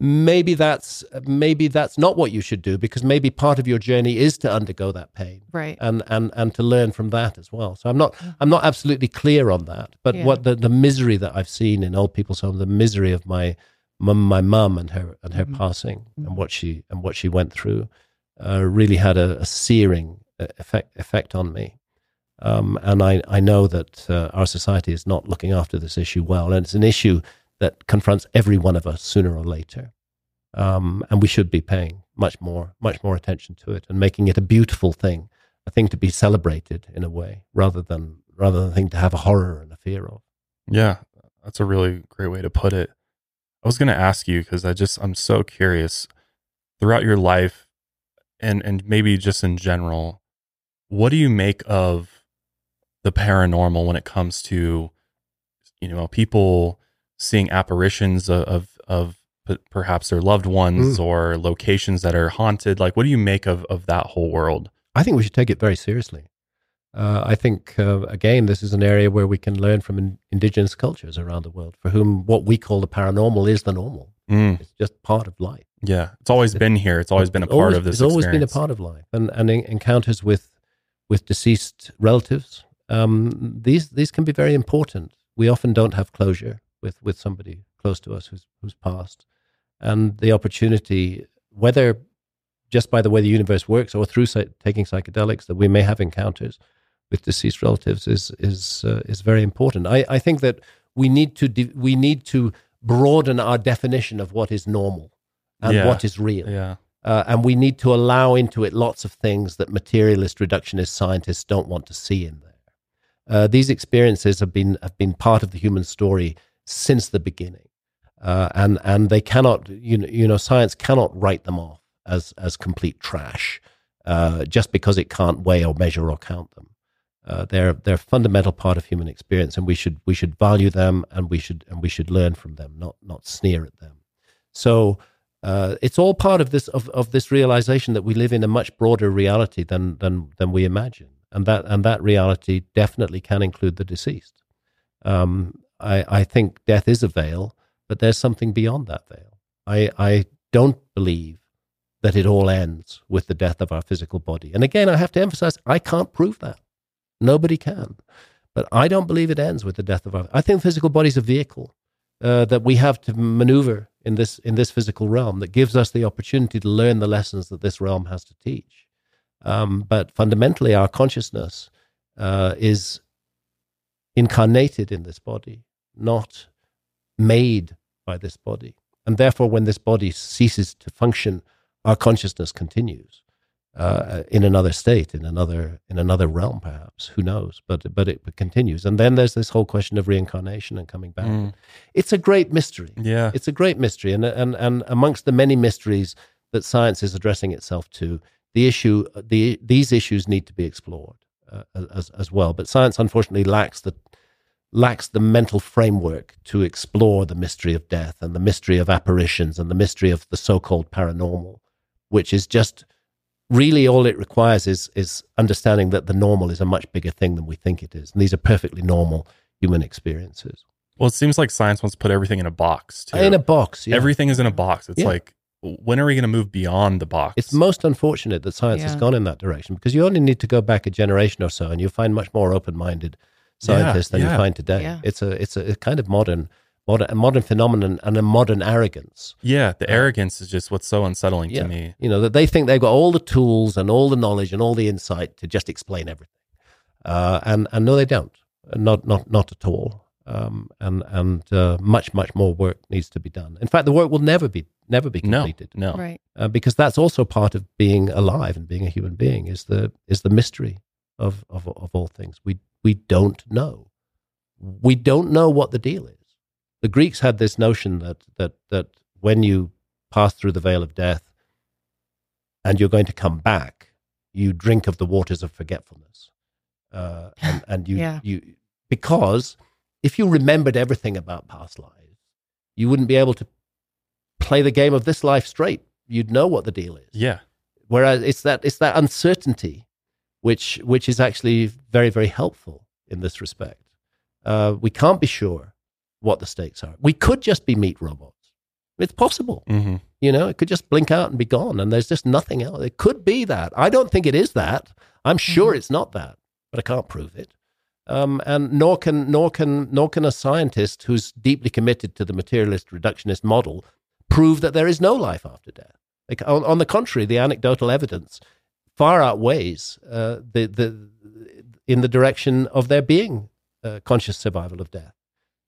B: maybe that's maybe that's not what you should do because maybe part of your journey is to undergo that pain
A: right
B: and and and to learn from that as well so i'm not i'm not absolutely clear on that but yeah. what the the misery that i've seen in old people's home the misery of my mum my mum and her and her mm-hmm. passing mm-hmm. and what she and what she went through uh, really had a, a, searing uh, effect effect on me um, and I, I know that uh, our society is not looking after this issue well, and it's an issue that confronts every one of us sooner or later. Um, and we should be paying much more, much more attention to it and making it a beautiful thing, a thing to be celebrated in a way, rather than rather than a thing to have a horror and a fear of.
C: Yeah, that's a really great way to put it. I was going to ask you because I just I'm so curious throughout your life, and and maybe just in general, what do you make of the paranormal when it comes to you know people seeing apparitions of of, of perhaps their loved ones mm. or locations that are haunted. Like, what do you make of of that whole world?
B: I think we should take it very seriously. Uh, I think uh, again, this is an area where we can learn from in, indigenous cultures around the world, for whom what we call the paranormal is the normal. Mm. It's just part of life.
C: Yeah, it's always been here. It's always been a part
B: always,
C: of this.
B: It's always been a part of life, and and encounters with with deceased relatives. Um, these these can be very important. We often don't have closure with with somebody close to us who's who's passed, and the opportunity, whether just by the way the universe works or through taking psychedelics, that we may have encounters with deceased relatives is is uh, is very important. I, I think that we need to de- we need to broaden our definition of what is normal and yeah. what is real.
C: Yeah.
B: Uh, and we need to allow into it lots of things that materialist reductionist scientists don't want to see in there. Uh, these experiences have been have been part of the human story since the beginning. Uh, and and they cannot you know, you know science cannot write them off as as complete trash uh, just because it can't weigh or measure or count them. Uh, they're they're a fundamental part of human experience, and we should we should value them and we should and we should learn from them, not not sneer at them. So uh, it's all part of this of, of this realization that we live in a much broader reality than than than we imagine, and that and that reality definitely can include the deceased. Um, I, I think death is a veil, but there's something beyond that veil. I, I don't believe that it all ends with the death of our physical body. And again, I have to emphasize, I can't prove that. Nobody can. But I don't believe it ends with the death of our. I think physical body is a vehicle uh, that we have to maneuver in this in this physical realm that gives us the opportunity to learn the lessons that this realm has to teach. Um, but fundamentally, our consciousness uh, is incarnated in this body, not made by this body. And therefore, when this body ceases to function, our consciousness continues. uh, in another state, in another in another realm, perhaps. Who knows? But but it continues, and then there's this whole question of reincarnation and coming back. Mm. It's a great mystery.
C: Yeah,
B: it's a great mystery, and and and amongst the many mysteries that science is addressing itself to, the issue the these issues need to be explored uh, as as well. But science, unfortunately, lacks the lacks the mental framework to explore the mystery of death and the mystery of apparitions and the mystery of the so-called paranormal, which is just really all it requires is is understanding that the normal is a much bigger thing than we think it is and these are perfectly normal human experiences
C: well it seems like science wants to put everything in a box too.
B: in a box
C: yeah. everything is in a box it's yeah. like when are we going to move beyond the box
B: it's most unfortunate that science yeah. has gone in that direction because you only need to go back a generation or so and you'll find much more open-minded scientists than you find today it's a it's a kind of modern modern, a modern phenomenon and a modern arrogance.
C: Yeah, the uh, arrogance is just what's so unsettling yeah, to me.
B: You know, that they think they've got all the tools and all the knowledge and all the insight to just explain everything. Uh, and, and no, they don't. Not, not, not at all. Um, and and uh, much, much more work needs to be done. In fact, the work will never be never be completed.
C: No,
A: no. right?
B: Uh, because that's also part of being alive and being a human being is the is the mystery of, of of all things. We we don't know. We don't know what the deal is the Greeks had this notion that that that when you pass through the veil of death and you're going to come back, you drink of the waters of forgetfulness, uh, and, and you yeah. you because if you remembered everything about past lives, you wouldn't be able to play the game of this life straight. You'd know what the deal is.
C: Yeah.
B: Whereas it's that it's that uncertainty, which which is actually very very helpful in this respect. Uh, we can't be sure what the stakes are. We could just be meat robots. It's possible. Mm-hmm. You know, it could just blink out and be gone, and there's just nothing else. It could be that. I don't think it is that. I'm sure mm-hmm. it's not that, but I can't prove it. Um, and nor can nor can nor can a scientist who's deeply committed to the materialist reductionist model prove that there is no life after death. Like on, on the contrary, the anecdotal evidence far outweighs uh, the the in the direction of there being uh, conscious survival of death.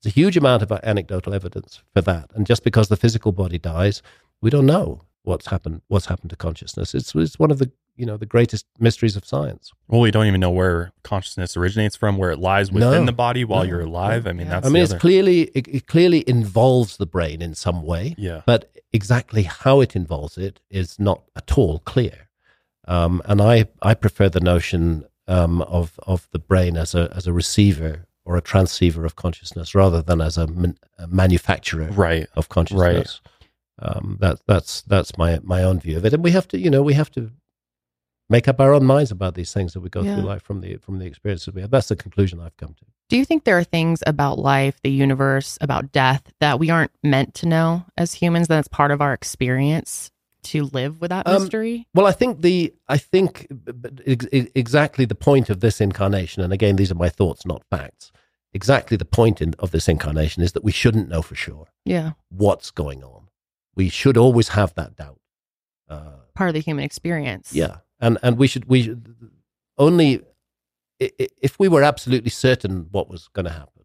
B: There's a huge amount of anecdotal evidence for that. And just because the physical body dies, we don't know what's happened what's happened to consciousness. It's it's one of the you know the greatest mysteries of science.
C: Well, we don't even know where consciousness originates from, where it lies within no, the body while no, you're alive. I mean, yeah. that's.
B: I mean, it's other... clearly it, it, clearly involves the brain in some way.
C: Yeah.
B: But exactly how it involves it is not at all clear. Um, and I I prefer the notion um, of of the brain as a as a receiver or a transceiver of consciousness rather than as a, man, a manufacturer
C: right.
B: of consciousness. Right. Um, that, that's that's my my own view of it, and we have to you know we have to make up our own minds about these things that we go yeah. through life from the from the experiences we have. That's the conclusion I've come to.
A: Do you think there are things about life, the universe, about death that we aren't meant to know as humans? That's part of our experience to live with that um, mystery?
B: Well, I think the I think exactly the point of this incarnation, and again, these are my thoughts, not facts. Exactly the point in, of this incarnation is that we shouldn't know for sure
A: yeah.
B: what's going on. We should always have that doubt
A: uh, part of the human experience.
B: Yeah. And and we should we should, only if we were absolutely certain what was going to happen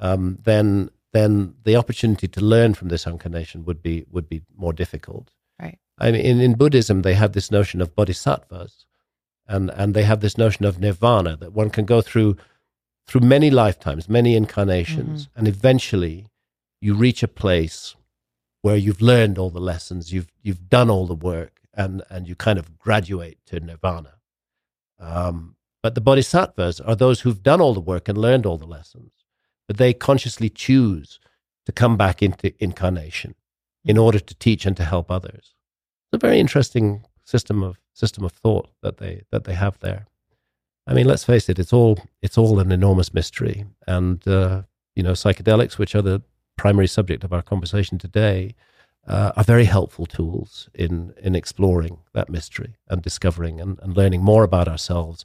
B: um, then then the opportunity to learn from this incarnation would be would be more difficult i mean in, in buddhism they have this notion of bodhisattvas and and they have this notion of nirvana that one can go through through many lifetimes, many incarnations, mm-hmm. and eventually you reach a place where you've learned all the lessons, you've you've done all the work, and and you kind of graduate to nirvana. Um, but the bodhisattvas are those who've done all the work and learned all the lessons, but they consciously choose to come back into incarnation in mm-hmm. order to teach and to help others. It's a very interesting system of system of thought that they that they have there. I mean, let's face it, it's all it's all an enormous mystery, and uh, you know, psychedelics, which are the primary subject of our conversation today, uh, are very helpful tools in in exploring that mystery and discovering and, and learning more about ourselves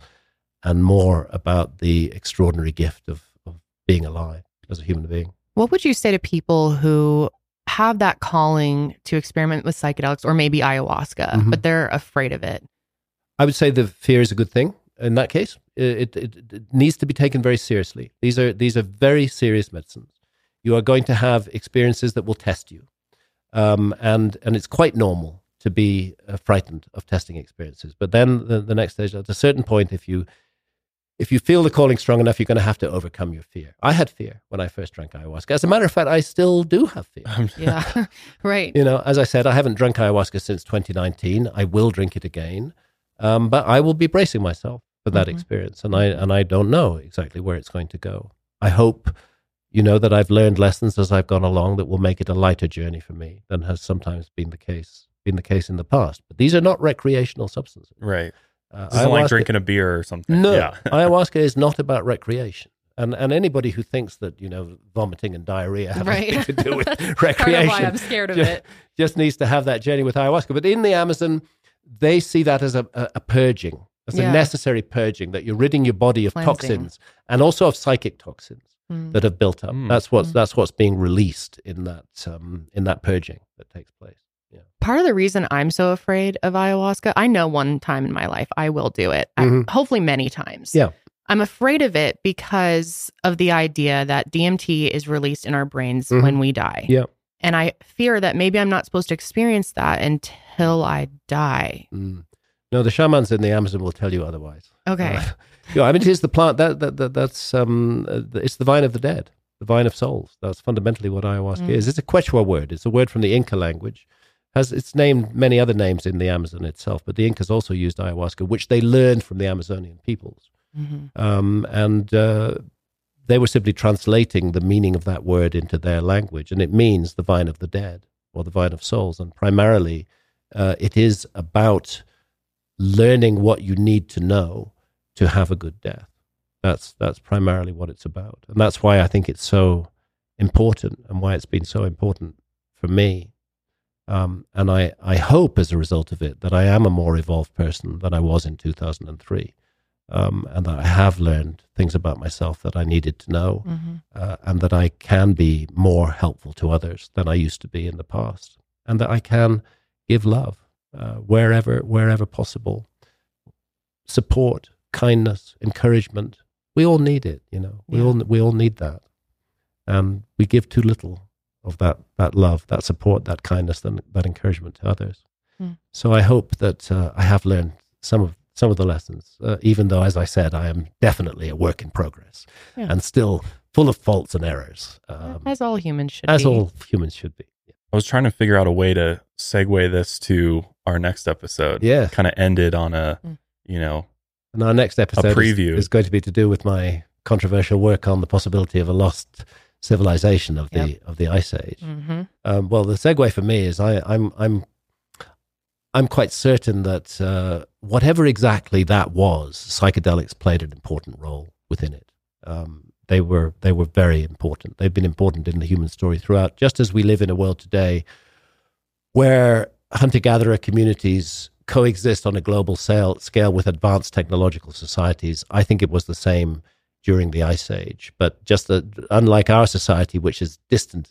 B: and more about the extraordinary gift of, of being alive as a human being.
A: What would you say to people who have that calling to experiment with psychedelics or maybe ayahuasca, mm-hmm. but they're afraid of it?
B: I would say the fear is a good thing in that case, it, it, it, needs to be taken very seriously. These are these are very serious medicines. You are going to have experiences that will test you, um, and and it's quite normal to be uh, frightened of testing experiences. But then the, the next stage, at a certain point, if you if you feel the calling strong enough, you're going to have to overcome your fear. I had fear when I first drank ayahuasca. As a matter of fact, I still do have fear.
A: yeah, right.
B: You know, as I said, I haven't drunk ayahuasca since 2019. I will drink it again, um, but I will be bracing myself for that mm-hmm. experience, and I and I don't know exactly where it's going to go. I hope, you know, that I've learned lessons as I've gone along that will make it a lighter journey for me than has sometimes been the case been the case in the past. But these are not recreational substances,
C: right? Uh, it's like drinking a beer or something.
B: No, yeah. ayahuasca is not about recreation. And and anybody who thinks that you know vomiting and diarrhea have right. anything to do with recreation, why
A: I'm scared of
B: just,
A: it,
B: just needs to have that journey with ayahuasca. But in the Amazon, they see that as a, a, a purging, as yeah. a necessary purging that you're ridding your body of Cleansing. toxins and also of psychic toxins mm. that have built up. Mm. That's what's mm. that's what's being released in that um, in that purging that takes place.
A: Part of the reason I'm so afraid of ayahuasca, I know one time in my life I will do it, mm-hmm. I, hopefully many times.
B: Yeah.
A: I'm afraid of it because of the idea that DMT is released in our brains mm-hmm. when we die.
B: Yeah.
A: And I fear that maybe I'm not supposed to experience that until I die. Mm.
B: No, the shamans in the Amazon will tell you otherwise.
A: Okay. Uh,
B: you know, I mean, it is the plant that, that, that that's um, uh, it's the vine of the dead, the vine of souls. That's fundamentally what ayahuasca mm. is. It's a Quechua word. It's a word from the Inca language, has it's named many other names in the Amazon itself, but the Incas also used ayahuasca, which they learned from the Amazonian peoples, mm-hmm. um, and uh, they were simply translating the meaning of that word into their language, and it means the vine of the dead or the vine of souls, and primarily uh, it is about learning what you need to know to have a good death. That's that's primarily what it's about, and that's why I think it's so important, and why it's been so important for me um, and I, I hope as a result of it that I am a more evolved person than I was in 2003. Um, and that I have learned things about myself that I needed to know, mm-hmm. uh, and that I can be more helpful to others than I used to be in the past, and that I can give love uh, wherever wherever possible, support, kindness, encouragement. We all need it, you know. We all we all need that, and we give too little of that that love, that support, that kindness, that, that encouragement to others. Mm. So I hope that uh, I have learned some of some of the lessons, uh, even though, as I said, I am definitely a work in progress yeah. and still full of faults and errors.
A: Um, as all humans should
B: as
A: be.
B: all humans should be.
C: Yeah. I was trying to figure out a way to segue this to our next episode.
B: Yeah.
C: Kind of ended on a, mm. you know,
B: and our next episode preview. Is, is, going to be to do with my controversial work on the possibility of a lost civilization of the yep. of the ice age. Mm-hmm. Um, well, the segue for me is I, I'm I'm I'm quite certain that uh, whatever exactly that was, psychedelics played an important role within it. Um, they were they were very important. They've been important in the human story throughout. Just as we live in a world today where hunter gatherer communities coexist on a global scale with advanced technological societies, I think it was the same during the Ice Age. But just unlike our society, which is distant,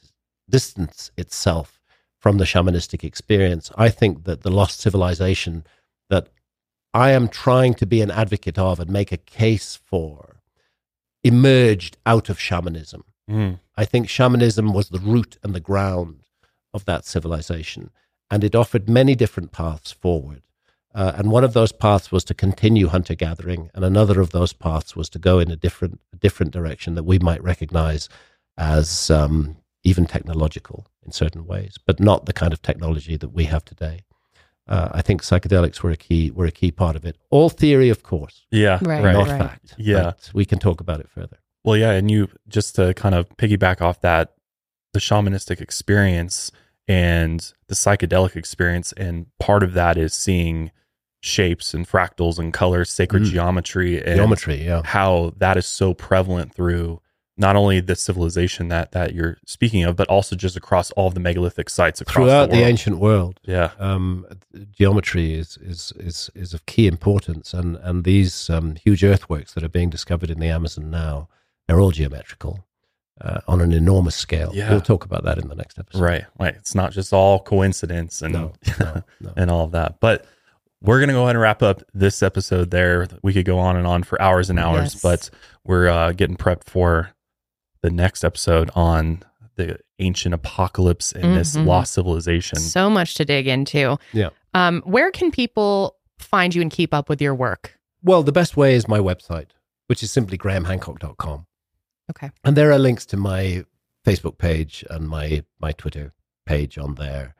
B: distance itself from the shamanistic experience, I think that the lost civilization that I am trying to be an advocate of and make a case for emerged out of shamanism. Mm. I think shamanism was the root and the ground of that civilization, and it offered many different paths forward. Uh, and one of those paths was to continue hunter gathering, and another of those paths was to go in a different, a different direction that we might recognize as um, even technological in certain ways, but not the kind of technology that we have today. Uh, I think psychedelics were a key were a key part of it. All theory, of course.
C: Yeah,
A: right,
B: not
A: right.
B: fact.
C: Yeah,
B: we can talk about it further.
C: Well, yeah, and you just to kind of piggyback off that, the shamanistic experience and the psychedelic experience, and part of that is seeing shapes and fractals and colors, sacred mm. geometry, and
B: geometry, yeah.
C: how that is so prevalent through not only the civilization that that you're speaking of, but also just across all of the megalithic sites
B: throughout
C: the,
B: the, ancient world.
C: Yeah, um,
B: geometry is, is is is of key importance, and and these um, huge earthworks that are being discovered in the Amazon now, they're all geometrical. Uh, on an enormous scale.
C: Yeah.
B: We'll talk about that in the next episode.
C: Right. Right. It's not just all coincidence and no, no, no. and all of that. But we're going to go ahead and wrap up this episode there. We could go on and on for hours and hours, yes. but we're uh, getting prepped for the next episode on the ancient apocalypse and mm-hmm. this lost civilization.
A: So much to dig into.
B: Yeah.
A: Um, where can people find you and keep up with your work?
B: Well, the best way is my website, which is simply grahamhancock.com.
A: Okay.
B: And there are links to my Facebook page and my, my Twitter page on there.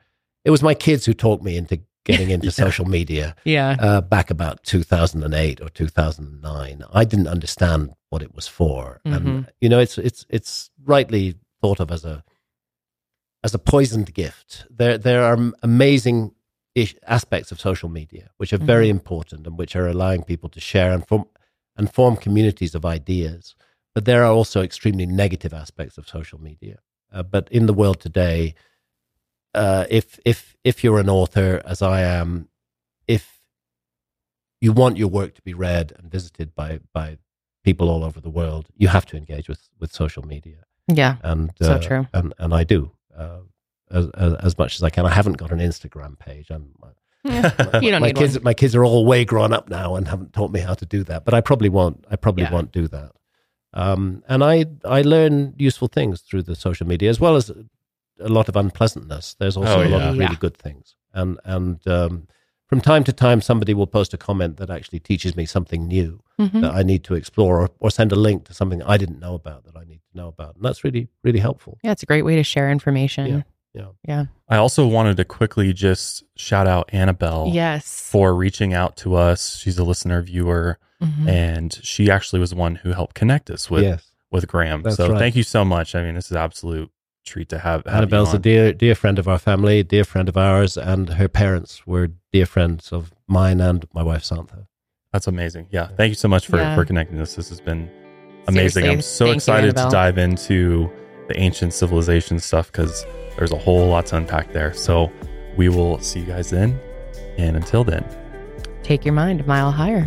B: It was my kids who talked me into getting into yeah. social media.
A: Yeah.
B: Uh, back about 2008 or 2009. I didn't understand what it was for. Mm-hmm. And, you know, it's, it's, it's rightly thought of as a, as a poisoned gift. There, there are amazing ish- aspects of social media which are very mm-hmm. important and which are allowing people to share and form, and form communities of ideas. But there are also extremely negative aspects of social media. Uh, but in the world today, uh, if if if you're an author, as I am, if you want your work to be read and visited by by people all over the world, you have to engage with with social media.
A: Yeah,
B: and
A: so uh, true.
B: And and I do uh, as, as, as much as I can. I haven't got an Instagram page. I'm.
A: Yeah, my, you don't
B: my
A: need
B: kids,
A: one.
B: my kids are all way grown up now and haven't taught me how to do that. But I probably won't. I probably
A: Yeah.
B: won't do that. Um, and I I learn useful things through the social media as well as a lot of unpleasantness. There's also
C: Oh,
B: a lot
C: yeah.
B: of really
A: Yeah.
B: good things. And and um, from time to time, somebody will post a comment that actually teaches me something new
A: Mhm.
B: that I need to explore, or, or send a link to something I didn't know about that I need to know about. And that's really really helpful.
A: Yeah, it's a great way to share information.
B: Yeah, yeah.
A: Yeah.
C: I also wanted to quickly just shout out Annabelle
A: Yes.
C: for reaching out to us. She's a listener viewer,
A: Mhm.
C: and she actually was the one who helped connect us with
B: yes,
C: with Graham.
B: That's
C: so
B: right.
C: thank you so much. I mean, this is absolute treat to have. have you
B: Annabelle's a dear dear friend of our family, dear friend of ours, and her parents were dear friends of mine and my wife Santha.
C: That's amazing. Yeah, thank you so much for
A: Yeah.
C: for connecting us. This has been amazing.
A: Seriously,
C: I'm so
A: thank you,
C: excited to dive into the ancient civilization stuff because there's a whole lot to unpack there. So we will see you guys then, and until then.
A: Take your mind a mile higher.